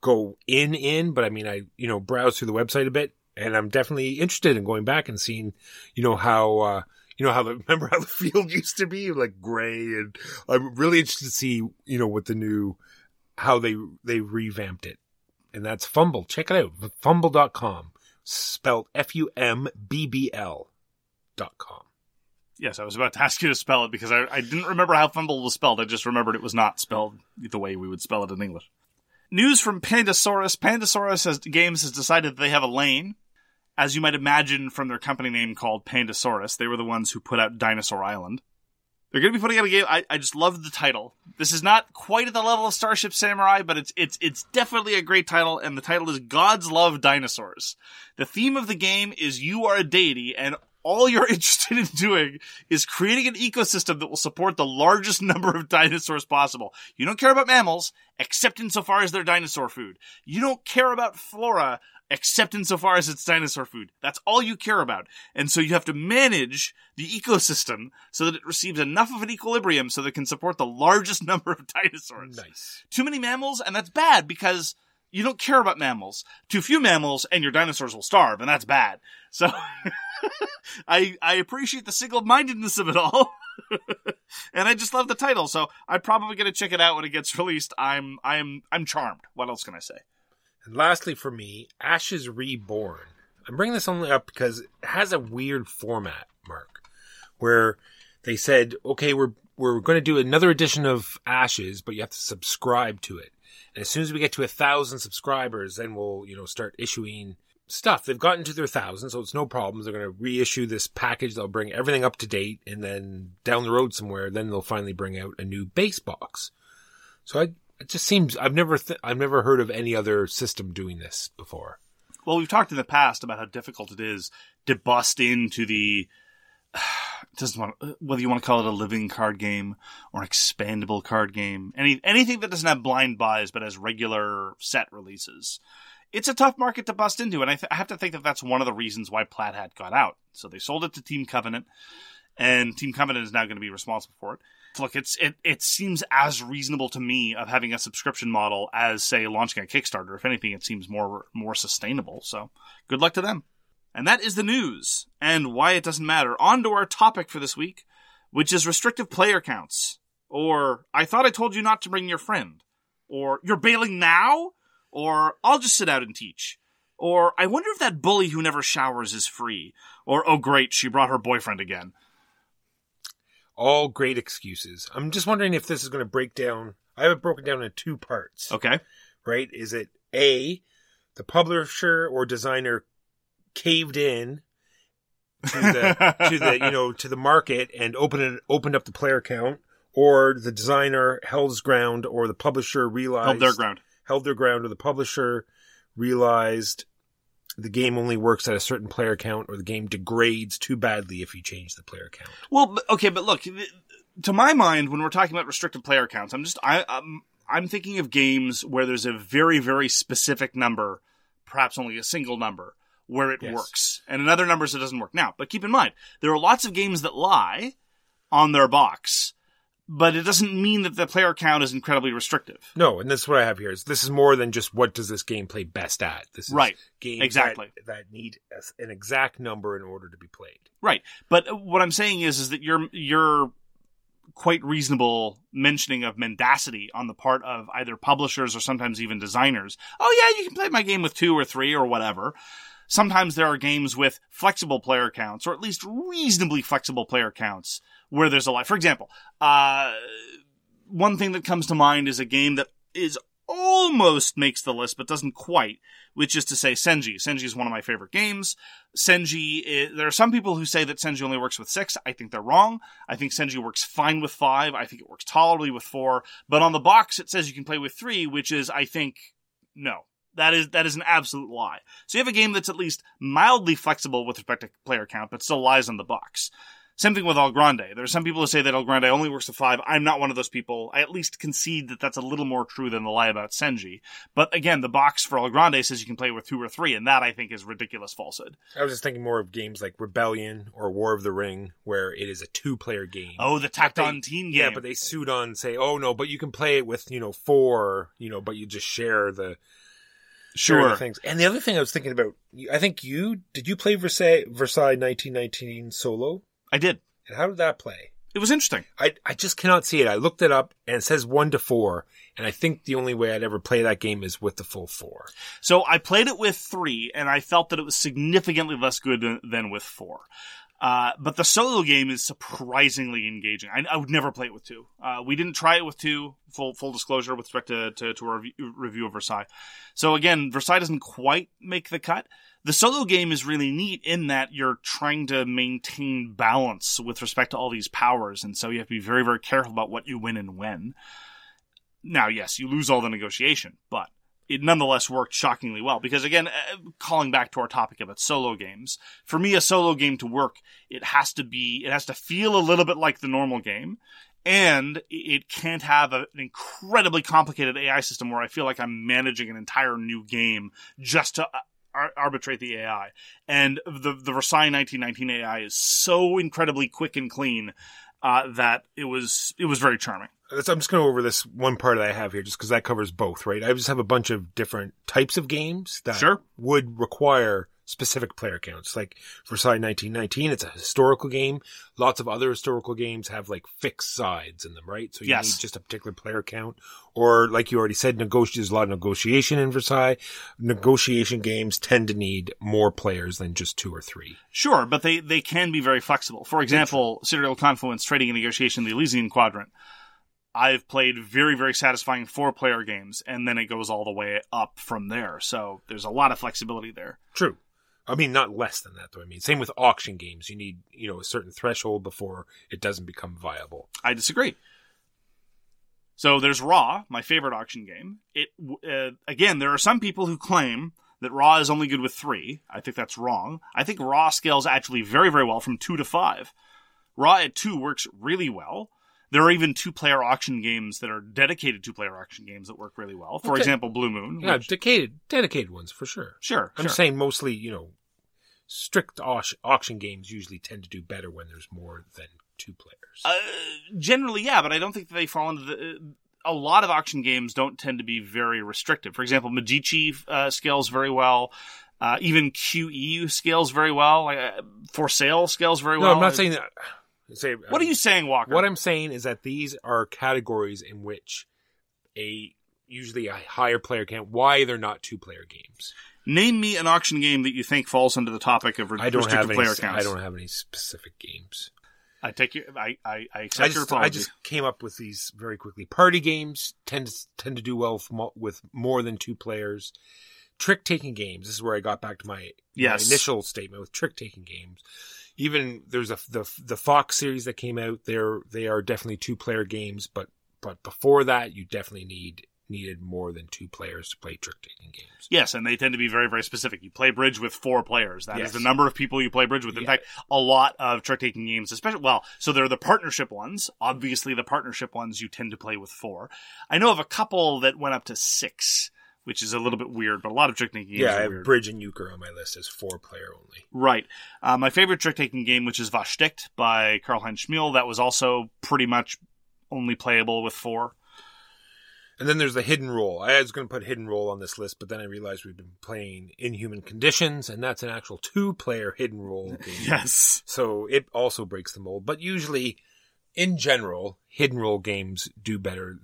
go in in, but I mean I, you know, browse through the website a bit and I'm definitely interested in going back and seeing, you know, how uh you know how the remember how the field used to be like gray and I'm really interested to see, you know, what the new how they they revamped it. And that's Fumble. Check it out. Fumble.com. Spelled F U M B B L dot com. Yes, I was about to ask you to spell it because I, I didn't remember how Fumble was spelled. I just remembered it was not spelled the way we would spell it in English. News from Pandasaurus. Pandasaurus has, Games has decided that they have a lane. As you might imagine from their company name called Pandasaurus, they were the ones who put out Dinosaur Island. They're going to be putting out a game. I, I just love the title. This is not quite at the level of Starship Samurai, but it's it's it's definitely a great title, and the title is Gods Love Dinosaurs. The theme of the game is you are a deity, and all you're interested in doing is creating an ecosystem that will support the largest number of dinosaurs possible. You don't care about mammals, except insofar as they're dinosaur food. You don't care about flora, except insofar as it's dinosaur food. That's all you care about. And so you have to manage the ecosystem so that it receives enough of an equilibrium so that it can support the largest number of dinosaurs Nice. too many mammals, and that's bad because you don't care about mammals. Too few mammals, and your dinosaurs will starve, and that's bad. So, I I appreciate the single mindedness of it all, and I just love the title. So I'm probably gonna check it out when it gets released. I'm I'm I'm charmed. What else can I say? And lastly, for me, Ashes Reborn. I'm bringing this only up because it has a weird format, Mark, where they said, okay, we're we're going to do another edition of Ashes, but you have to subscribe to it. And as soon as we get to a thousand subscribers, then we'll you know start issuing stuff. They've gotten to their thousand, so it's no problem. They're going to reissue this package. They'll bring everything up to date, and then down the road somewhere, then they'll finally bring out a new base box. So I, it just seems I've never th- I've never heard of any other system doing this before. Well, we've talked in the past about how difficult it is to bust into the doesn't want uh, whether you want to call it a living card game or an expandable card game, any anything that doesn't have blind buys but has regular set releases. It's a tough market to bust into, and I, th- I have to think that that's one of the reasons why Plaid Hat got out. So they sold it to Team Covenant, and Team Covenant is now going to be responsible for it. Look, it's it it seems as reasonable to me of having a subscription model as say launching a Kickstarter. If anything, it seems more more sustainable. So good luck to them. And that is the news and why it doesn't matter. On to our topic for this week, which is restrictive player counts. Or I thought I told you not to bring your friend. Or you're bailing now? Or I'll just sit out and teach. Or I wonder if that bully who never showers is free. Or oh great, she brought her boyfriend again. All great excuses. I'm just wondering if this is going to break down. I have it broken down into two parts. Okay. Right? Is it A, the publisher or designer caved in to the to the you know to the market and opened it, opened up the player count, or the designer held his ground, or the publisher realized Held their ground. held their ground, or the publisher realized the game only works at a certain player count, or the game degrades too badly if you change the player count. Well, okay, but look, to my mind, when we're talking about restricted player counts, I'm just I I'm, I'm thinking of games where there's a very very specific number, perhaps only a single number, where it Yes. works, and in other numbers it doesn't work. Now, but keep in mind, there are lots of games that lie on their box, but it doesn't mean that the player count is incredibly restrictive. No, and this is what I have here. Is this is more than just what does this game play best at? This is Right. games Exactly. that, that need an exact number in order to be played. Right. But what I'm saying is, is that you're, you're quite reasonable mentioning of mendacity on the part of either publishers or sometimes even designers. Oh yeah, you can play my game with two or three or whatever. Sometimes there are games with flexible player counts, or at least reasonably flexible player counts, where there's a lot. For example, uh, one thing that comes to mind is a game that is almost makes the list, but doesn't quite, which is to say Senji. Senji is one of my favorite games. Senji, is, there are some people who say that Senji only works with six. I think they're wrong. I think Senji works fine with five. I think it works tolerably with four. But on the box, it says you can play with three, which is, I think, no. That is that is an absolute lie. So you have a game that's at least mildly flexible with respect to player count, but still lies on the box. Same thing with El Grande. There are some people who say that El Grande only works with five. I'm not one of those people. I at least concede that that's a little more true than the lie about Senji. But again, the box for El Grande says you can play with two or three, and that I think is ridiculous falsehood. I was just thinking more of games like Rebellion or War of the Ring, where it is a two-player game. Oh, the tacked on team game. yeah, but they suit on and say, "Oh no, but you can play it with you know four, you know, but you just share the sure. things." And the other thing I was thinking about, I think you did you play Versailles Versailles 1919 solo, I did. and how did that play? It was interesting. I I just cannot see it. I looked it up, and it says one to four, and I think the only way I'd ever play that game is with the full four. So I played it with three, and I felt that it was significantly less good than, than with four. Uh, but the solo game is surprisingly engaging. I, I would never play it with two. Uh, we didn't try it with two. Full full disclosure with respect to to, to our review, review of Versailles. So again, Versailles doesn't quite make the cut. The solo game is really neat in that you're trying to maintain balance with respect to all these powers, and so you have to be very very careful about what you win and when. Now, yes, you lose all the negotiation, but it nonetheless worked shockingly well. Because again uh, calling back to our topic about solo games for me a solo game to work it has to be it has to feel a little bit like the normal game. And it can't have a, an incredibly complicated ai system where i feel like i'm managing an entire new game just to uh, ar- arbitrate the ai and the the versailles 1919 ai is so incredibly quick and clean uh, that it was it was very charming I'm just going to go over this one part that I have here, just because that covers both, right? I just have a bunch of different types of games that Sure. would require specific player counts. Like Versailles 1919, it's a historical game. Lots of other historical games have like fixed sides in them, right? So you Yes. need just a particular player count. Or like you already said, negoti- there's a lot of negotiation in Versailles. Negotiation games tend to need more players than just two or three. Sure, but they, they can be very flexible. For example, Sidereal Confluence, Trading and Negotiation, the Elysian Quadrant. I've played very, very satisfying four player games, and then it goes all the way up from there. So there's a lot of flexibility there. True. I mean, not less than that, though. I mean, same with auction games. You need, you know, a certain threshold before it doesn't become viable. I disagree. So there's Ra, my favorite auction game. It uh, again, there are some people who claim that Ra is only good with three. I think that's wrong. I think Ra scales actually very, very well from two to five. Ra at two works really well. There are even two-player auction games that are dedicated two-player auction games that work really well. For Okay. example, Blue Moon. Yeah, which- dedicated, dedicated ones for sure. sure. I'm sure. just saying mostly, you know, strict au- auction games usually tend to do better when there's more than two players. Uh, generally, yeah, but I don't think that they fall into the. A lot of auction games don't tend to be very restrictive. For example, Medici uh, scales very well. Uh, even QE scales very well. Like, uh, for sale scales very well. no, well. I'm not saying that. Say, What are um, you saying, Walker? What I'm saying is that these are categories in which a usually a higher player count. Why they're not two player games? Name me an auction game that you think falls under the topic of re- I don't restricted have any. player I don't have any specific games. I take you. I I, I accept I your just, apology. I just came up with these very quickly. Party games tend to tend to do well with, with more than two players. Trick taking games. This is where I got back to my, Yes. my initial statement with trick taking games. Even there's a the the Fox series that came out. They're they are definitely two player games, but but before that, you definitely need needed more than two players to play trick taking games. Yes, and they tend to be very, very specific. You play bridge with four players. That is Yes. the number of people you play bridge with. In Yeah. fact, a lot of trick taking games, especially, well, so there are the partnership ones. Obviously, the partnership ones you tend to play with four. I know of a couple that went up to six, which is a little bit weird, but a lot of trick taking games Yeah, I have weird. Bridge and Euchre on my list as four player only. Right. Uh, my favorite trick taking game, which is Was sticht by Karl Heinz Schmiel, that was also pretty much only playable with four. And then there's the hidden role. I was going to put hidden role on this list, but then I realized we've been playing Inhuman Conditions, and that's an actual two-player hidden role game. Yes. So it also breaks the mold. But usually, in general, hidden role games do better,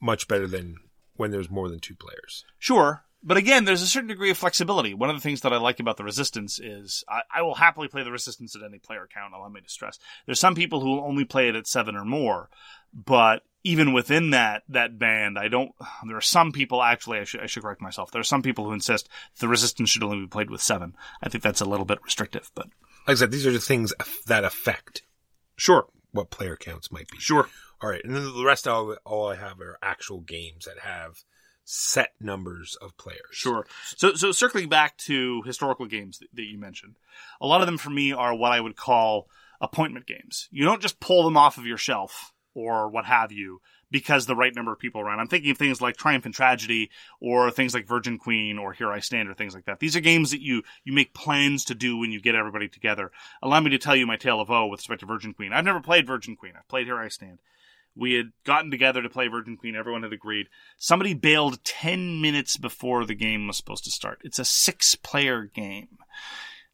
much better than when there's more than two players. Sure. But again, there's a certain degree of flexibility. One of the things that I like about the Resistance is I, I will happily play the Resistance at any player count, allow me to stress. There's some people who will only play it at seven or more, but even within that that band, I don't. There are some people actually. I should I should correct myself. There are some people who insist the Resistance should only be played with seven. I think that's a little bit restrictive, but Like I said, these are the things that affect sure, what player counts might be. sure. All right, and then the rest all all I have are actual games that have set numbers of players. Sure. So, so circling back to historical games that, that you mentioned, a lot of them for me are what I would call appointment games. You don't just pull them off of your shelf or what have you because the right number of people around. I'm thinking of things like Triumph and Tragedy or things like Virgin Queen or Here I Stand or things like that. These are games that you, you make plans to do when you get everybody together. Allow me to tell you my tale of woe with respect to Virgin Queen. I've never played Virgin Queen. I've played Here I Stand. We had gotten together to play Virgin Queen. Everyone had agreed. Somebody bailed 10 minutes before the game was supposed to start. It's a six player game.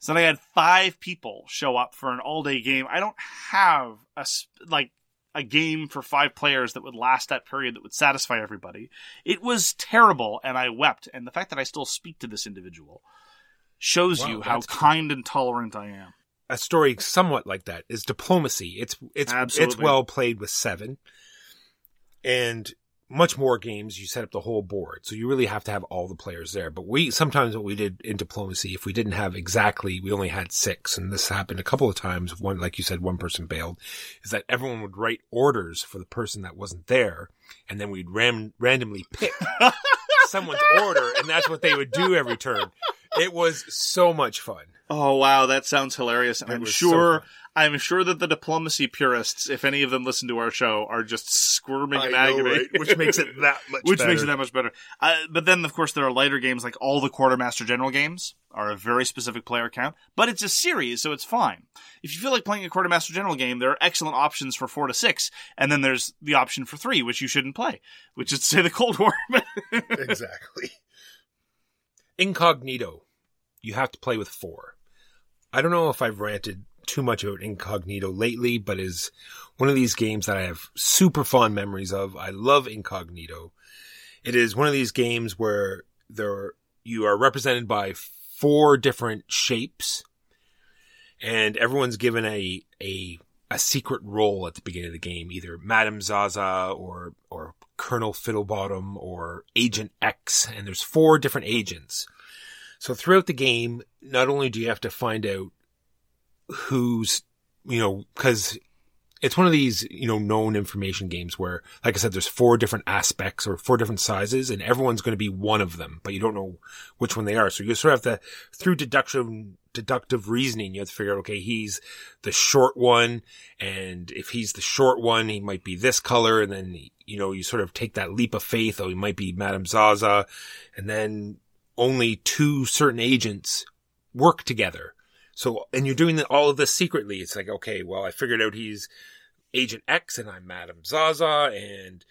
So then I had five people show up for an all day game. I don't have a, like, a game for five players that would last that period that would satisfy everybody. It was terrible and I wept. And the fact that I still speak to this individual shows Wow, you how kind and tolerant I am. A story somewhat like that is diplomacy. It's it's it's well played with seven, and much more games. You set up the whole board, so you really have to have all the players there. But we sometimes what we did in diplomacy, if we didn't have exactly, we only had six, and this happened a couple of times. One, like you said, one person bailed, is that everyone would write orders for the person that wasn't there, and then we'd ram- randomly pick someone's order, and that's what they would do every turn. It was so much fun. Oh wow, that sounds hilarious. And It I'm was so sure. I'm sure that the diplomacy purists, if any of them listen to our show, are just squirming I in know, agony. right? Which makes it that much Which makes better. it that much better. Uh, but then, of course, there are lighter games like all the Quartermaster General games are a very specific player count, but it's a series, so it's fine. If you feel like playing a Quartermaster General game, there are excellent options for four to six, and then there's the option for three, which you shouldn't play, which is to say the Cold War. exactly. Incognito. You have to play with four. I don't know if I've ranted too much about Incognito lately, but is one of these games that I have super fond memories of. I love Incognito. It is one of these games where there you are represented by four different shapes, and everyone's given a a a secret role at the beginning of the game, either Madame Zaza or or Colonel Fiddlebottom or Agent X, and there's four different agents. So throughout the game, not only do you have to find out who's, you know, because it's one of these, you know, known information games where, like I said, there's four different aspects or four different sizes, and everyone's going to be one of them, but you don't know which one they are. So you sort of have to, through deduction, deductive reasoning, you have to figure out, okay, he's the short one, and if he's the short one, he might be this color, and then, you know, you sort of take that leap of faith, oh, he might be Madame Zaza, and then only two certain agents work together. So, and you're doing all of this secretly. It's like, okay, well, I figured out he's Agent X and I'm Madame Zaza and,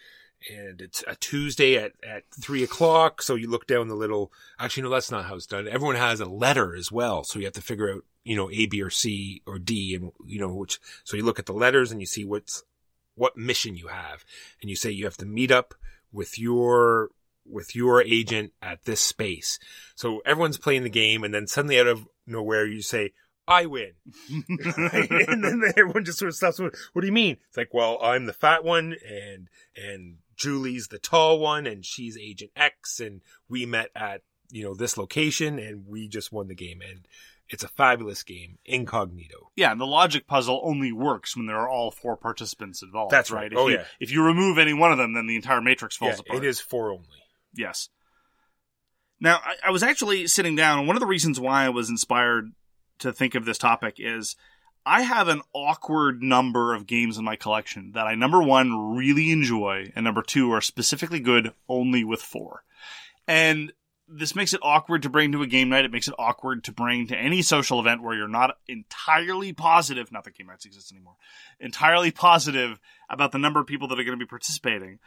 and it's a Tuesday at, at three o'clock. So you look down the little, actually, no, that's not how it's done. Everyone has a letter as well. So you have to figure out, you know, A, B or C or D and, you know, which, so you look at the letters and you see what's, what mission you have. And you say you have to meet up with your, with your agent at this space. So everyone's playing the game and then suddenly out of nowhere you say, I win. and then everyone just sort of stops. What, do you mean? It's like, well, I'm the fat one and, and Julie's the tall one and she's Agent X and we met at, you know, this location and we just won the game. And it's a fabulous game, incognito. Yeah, and the logic puzzle only works when there are all four participants involved. That's right. If Oh, you, yeah. If you remove any one of them, then the entire matrix falls Yeah, apart. it is four only. Yes. Now, I, I was actually sitting down, one of the reasons why I was inspired to think of this topic is I have an awkward number of games in my collection that I, number one, really enjoy, and number two, are specifically good only with four. And this makes it awkward to bring to a game night. It makes it awkward to bring to any social event where you're not entirely positive, not that game nights exist anymore, entirely positive about the number of people that are going to be participating.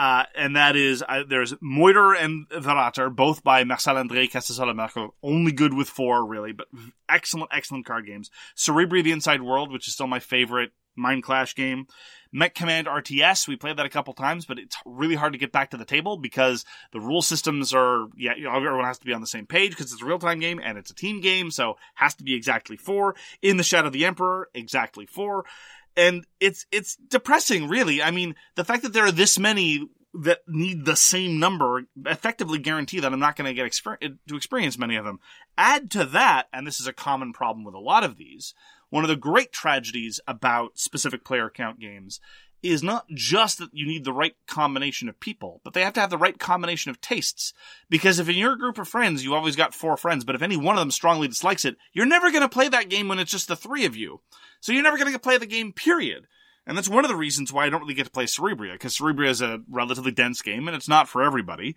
Uh, and that is, uh, there's Meuterer and Verräter, both by Marcel André Casasola Merkle, only good with four, really, but excellent, excellent card games. Cerebria The Inside World, which is still my favorite Mind Clash game. Mech Command RTS, we played that a couple times, but it's really hard to get back to the table because the rule systems are, yeah, everyone has to be on the same page because it's a real time game and it's a team game, so has to be exactly four. In the Shadow of the Emperor, exactly four. And it's, it's depressing, really. I mean, the fact that there are this many that need the same number effectively guarantee that I'm not going to get exper- eh, to experience many of them. Add to that, and this is a common problem with a lot of these, one of the great tragedies about specific player count games is not just that you need the right combination of people, but they have to have the right combination of tastes. Because if in your group of friends you always got four friends, but if any one of them strongly dislikes it, you're never going to play that game when it's just the three of you. So you're never going to play the game, period. And that's one of the reasons why I don't really get to play Cerebria, because Cerebria is a relatively dense game and it's not for everybody.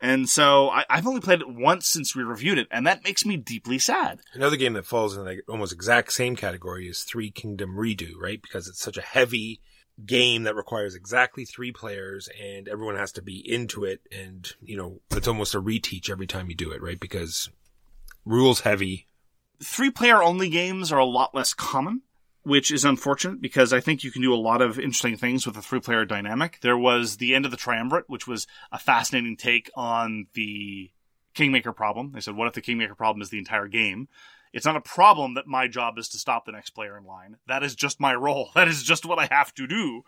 And so I, I've only played it once since we reviewed it, and that makes me deeply sad. Another game that falls in the almost exact same category is Three Kingdom Redux, right? Because it's such a heavy game that requires exactly three players and everyone has to be into it. And, you know, it's almost a reteach every time you do it, right? Because rules heavy. Three player only games are a lot less common, which is unfortunate because I think you can do a lot of interesting things with a three player dynamic. There was the end of the triumvirate, which was a fascinating take on the Kingmaker problem. They said, what if the Kingmaker problem is the entire game? It's not a problem that my job is to stop the next player in line. That is just my role. That is just what I have to do.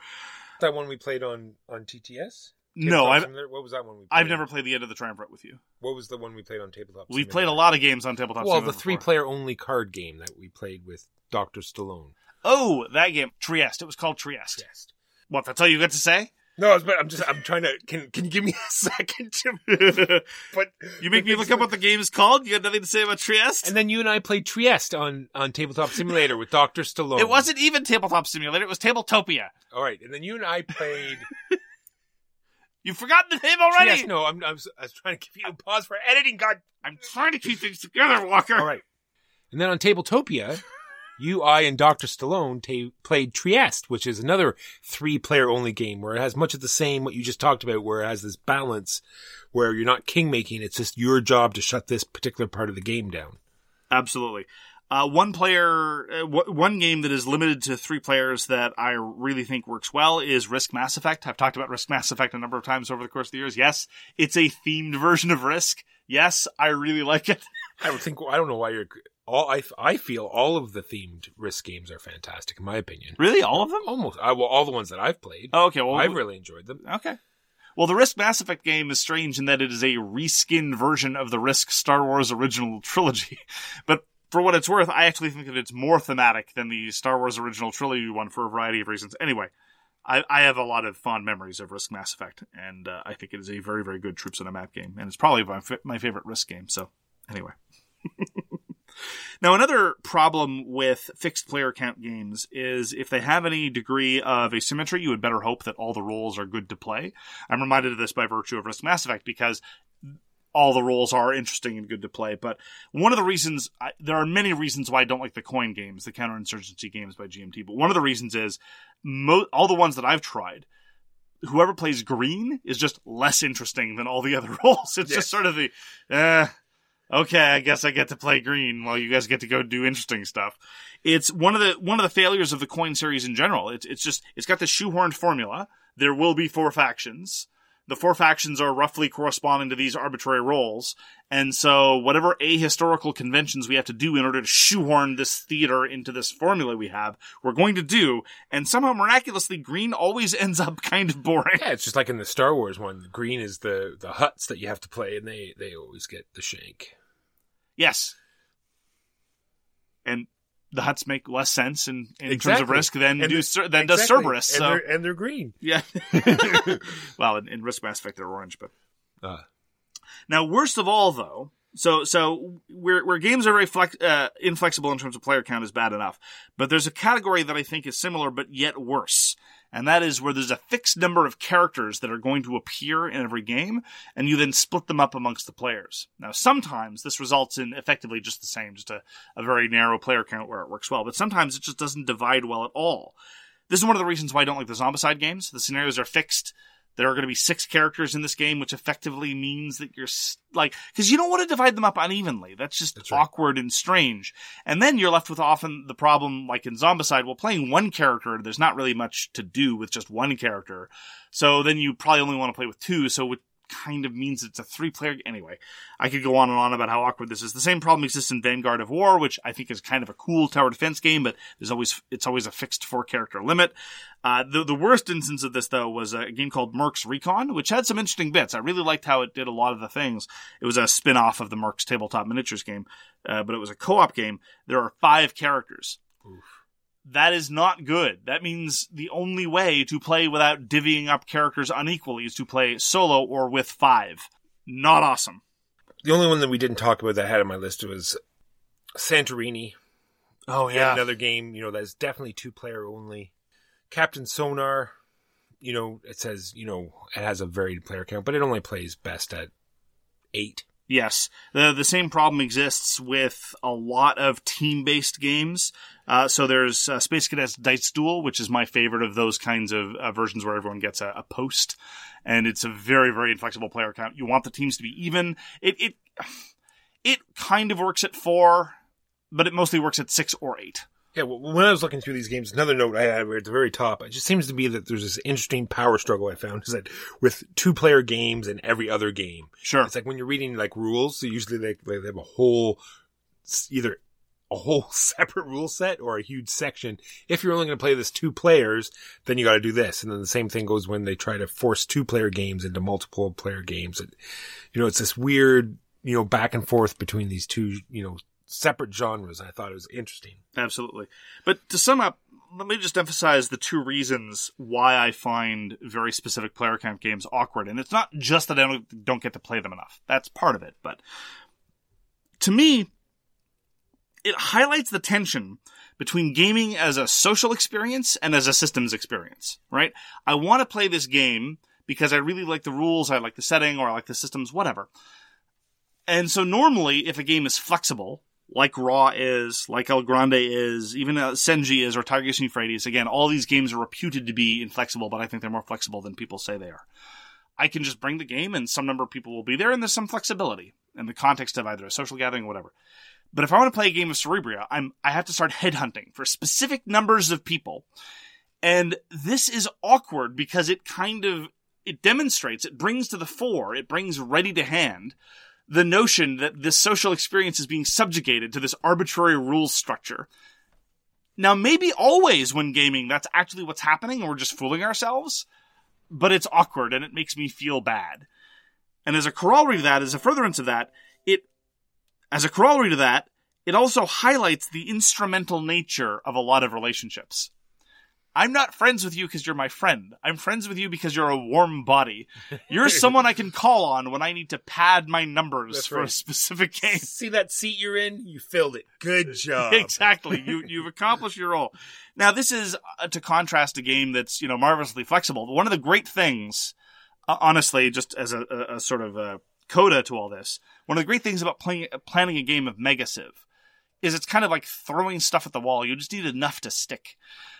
That one we played on, on TTS? No, I've, What was that one we played? I've on? never played the end of the triumvirate with you. What was the one we played on Tabletop We've Simulator? played a lot of games on tabletop. Well, the three-player only card game that we played with Dr. Stallone. Oh, that game, Trieste. It was called Trieste. Yes. What? That's all you got to say? No, I was- but I'm just, I'm trying to, can, can you give me a second to, but. You make me look up what the game is called. You got nothing to say about Trieste. And then you and I played Trieste on, on Tabletop Simulator with Dr. Stallone. it wasn't even Tabletop Simulator. It was Tabletopia. All right. And then you and I played You've forgotten the name already. Trieste. No, I'm, I was, I was trying to give you a pause for editing. God. I'm trying to keep things together, Walker. All right. And then on Tabletopia, you, I, and Dr. Stallone ta- played Trieste, which is another three player only game where it has much of the same, what you just talked about, where it has this balance where you're not king making. It's just your job to shut this particular part of the game down. Absolutely. Uh, one player, uh, w- one game that is limited to three players that I really think works well is Risk Mass Effect. I've talked about Risk Mass Effect a number of times over the course of the years. Yes, it's a themed version of Risk. Yes, I really like it. I would think, I don't know why you're, all, I, I feel all of the themed risk games are fantastic, in my opinion. Really, all of them? Almost, I, well, all the ones that I've played. Oh, okay. Well, I've really enjoyed them. Okay. Well, the Risk Mass Effect game is strange in that it is a reskinned version of the Risk Star Wars original trilogy. But for what it's worth, I actually think that it's more thematic than the Star Wars original trilogy one for a variety of reasons. Anyway, I, I have a lot of fond memories of Risk Mass Effect, and uh, I think it is a very, very good Troops on a Map game, and it's probably my, my favorite Risk game. So, anyway. Now, another problem with fixed player count games is if they have any degree of asymmetry, you would better hope that all the roles are good to play. I'm reminded of this by virtue of Risk Mass Effect because all the roles are interesting and good to play. But one of the reasons, I, there are many reasons why I don't like the coin games, the counterinsurgency games by GMT. But one of the reasons is mo- all the ones that I've tried, whoever plays green is just less interesting than all the other roles. It's Yes. just sort of the, eh, okay, I guess I get to play green while you guys get to go do interesting stuff. It's one of the one of the failures of the coin series in general. It's it's just it's got the shoehorned formula. There will be four factions. The four factions are roughly corresponding to these arbitrary roles. And so whatever ahistorical conventions we have to do in order to shoehorn this theater into this formula we have, we're going to do. And somehow miraculously green always ends up kind of boring. Yeah, it's just like in the Star Wars one. Green is the the Hutts that you have to play, and they they always get the shank. Yes. And the Hutts make less sense in, in terms of risk than And do the- than does Exactly. Cerberus. and So they're, and they're green. yeah. well, in, in Risk Mass Effect they're orange, but Uh, Now, worst of all, though, so so where where games are very flex, uh, inflexible in terms of player count is bad enough, but there's a category that I think is similar but yet worse, and that is where there's a fixed number of characters that are going to appear in every game, and you then split them up amongst the players. Now, sometimes this results in effectively just the same, just a, a very narrow player count where it works well, but sometimes it just doesn't divide well at all. This is one of the reasons why I don't like the Zombicide games. The scenarios are fixed. There are going to be six characters in this game, which effectively means that you're like, because you don't want to divide them up unevenly. That's just That's right. awkward and strange. And then you're left with often the problem, like in Zombicide, well, playing one character, there's not really much to do with just one character. So then you probably only want to play with two. So kind of means it's a three player. Anyway, I could go on and on about how awkward this is. The same problem exists in Vanguard of War, which I think is kind of a cool tower defense game, but there's always, it's always a fixed four character limit. Uh, the, the worst instance of this, though, was a game called Mercs Recon, which had some interesting bits. I really liked how it did a lot of the things. It was a spin off of the Mercs tabletop miniatures game, uh, but it was a co op game. There are five characters. That is not good. That means the only way to play without divvying up characters unequally is to play solo or with five. Not awesome. the only one that we didn't talk about that I had on my list was Santorini. Oh, Yet another game, you know, that's definitely two player only. Captain Sonar, you know, it says, you know, it has a varied player count, but it only plays best at eight. Yes, the the same problem exists with a lot of team based games. Uh, so there's uh, Space Cadets Dice Duel, which is my favorite of those kinds of uh, versions where everyone gets a, a post, and it's a very very inflexible player count. You want the teams to be even. It it it kind of works at four, but it mostly works at six or eight. Yeah, well, when I was looking through these games, another note I had at the very top, it just seems to be that there's this interesting power struggle I found is that with two player games and every other game, Sure. it's like when you're reading like rules, so usually they, they have a whole, either a whole separate rule set or a huge section. If you're only going to play this two players, then you got to do this. And then the same thing goes when they try to force two player games into multiple player games. You know, it's this weird, you know, back and forth between these two, you know, separate genres. I thought it was interesting. Absolutely. But to sum up, let me just emphasize the two reasons why I find very specific player count games awkward. And it's not just that I don't, don't get to play them enough. That's part of it. But to me, it highlights the tension between gaming as a social experience and as a systems experience, right? I want to play this game because I really like the rules, I like the setting, or I like the systems, whatever. And so normally, if a game is flexible, like Ra is, like El Grande is, even uh, Senji is, or Tigris and Euphrates, again, all these games are reputed to be inflexible, but I think they're more flexible than people say they are. I can just bring the game and some number of people will be there and there's some flexibility in the context of either a social gathering or whatever. But if I want to play a game of Cerebria, I'm, I have to start headhunting for specific numbers of people. And this is awkward because it kind of, it demonstrates, it brings to the fore, it brings ready to hand the notion that this social experience is being subjugated to this arbitrary rules structure. Now, maybe always when gaming, that's actually what's happening and we're just fooling ourselves, but it's awkward and it makes me feel bad. And as a corollary to that, as a furtherance of that, it, as a corollary to that, it also highlights the instrumental nature of a lot of relationships. I'm not friends with you because you're my friend. I'm friends with you because you're a warm body. You're someone I can call on when I need to pad my numbers That's for a specific game. See that seat you're in? You filled it. Good job. exactly. You you've accomplished your role. Now this is uh, to contrast a game that's you know marvelously flexible. But one of the great things, uh, honestly, just as a, a, a sort of a coda to all this, one of the great things about playing planning a game of MegaCiv is it's kind of like throwing stuff at the wall. You just need enough to stick.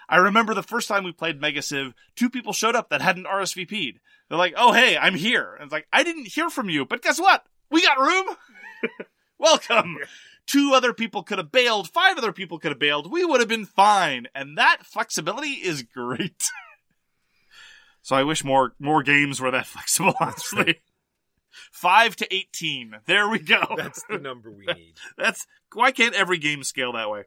I remember the first time we played MegaCiv, two people showed up that hadn't RSVP'd. They're like, "Oh hey, I'm here." And it's like, "I didn't hear from you, but guess what? We got room." Welcome. Two other people could have bailed. Five other people could have bailed. We would have been fine. And that flexibility is great. So I wish more more games were that flexible. Honestly, five to eighteen. There we go. That's the number we need. That's why can't every game scale that way?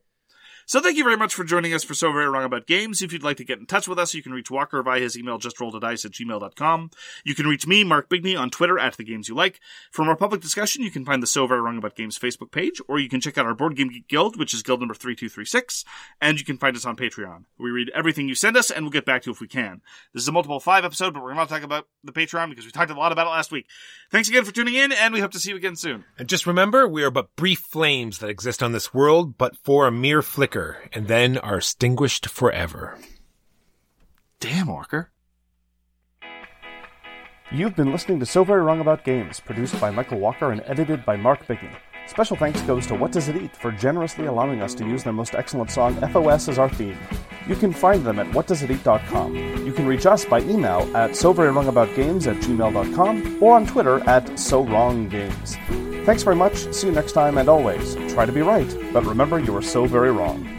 So thank you very much for joining us for So Very Wrong About Games. If you'd like to get in touch with us, you can reach Walker via his email justrolledadice at gmail.com. You can reach me, Mark Bigney, on Twitter at The Games You Like. For more public discussion, you can find the So Very Wrong About Games Facebook page, or you can check out our Board Game Geek Guild, which is guild number 3236, and you can find us on Patreon. We read everything you send us, and we'll get back to you if we can. This is a multiple five episode, but we're going to talk about the Patreon because we talked a lot about it last week. Thanks again for tuning in, and we hope to see you again soon. And just remember, we are but brief flames that exist on this world, but for a mere flicker, and then are extinguished forever. Damn, Walker. You've been listening to So Very Wrong About Games, produced by Michael Walker and edited by Mark Bigney. Special thanks goes to What Does It Eat for generously allowing us to use their most excellent song FOS as our theme. You can find them at whatdoesiteat.com. You can reach us by email at soverywrongaboutgames at gmail.com or on Twitter at so wrong games. Thanks very much, see you next time, and always, try to be right, but remember you are so very wrong.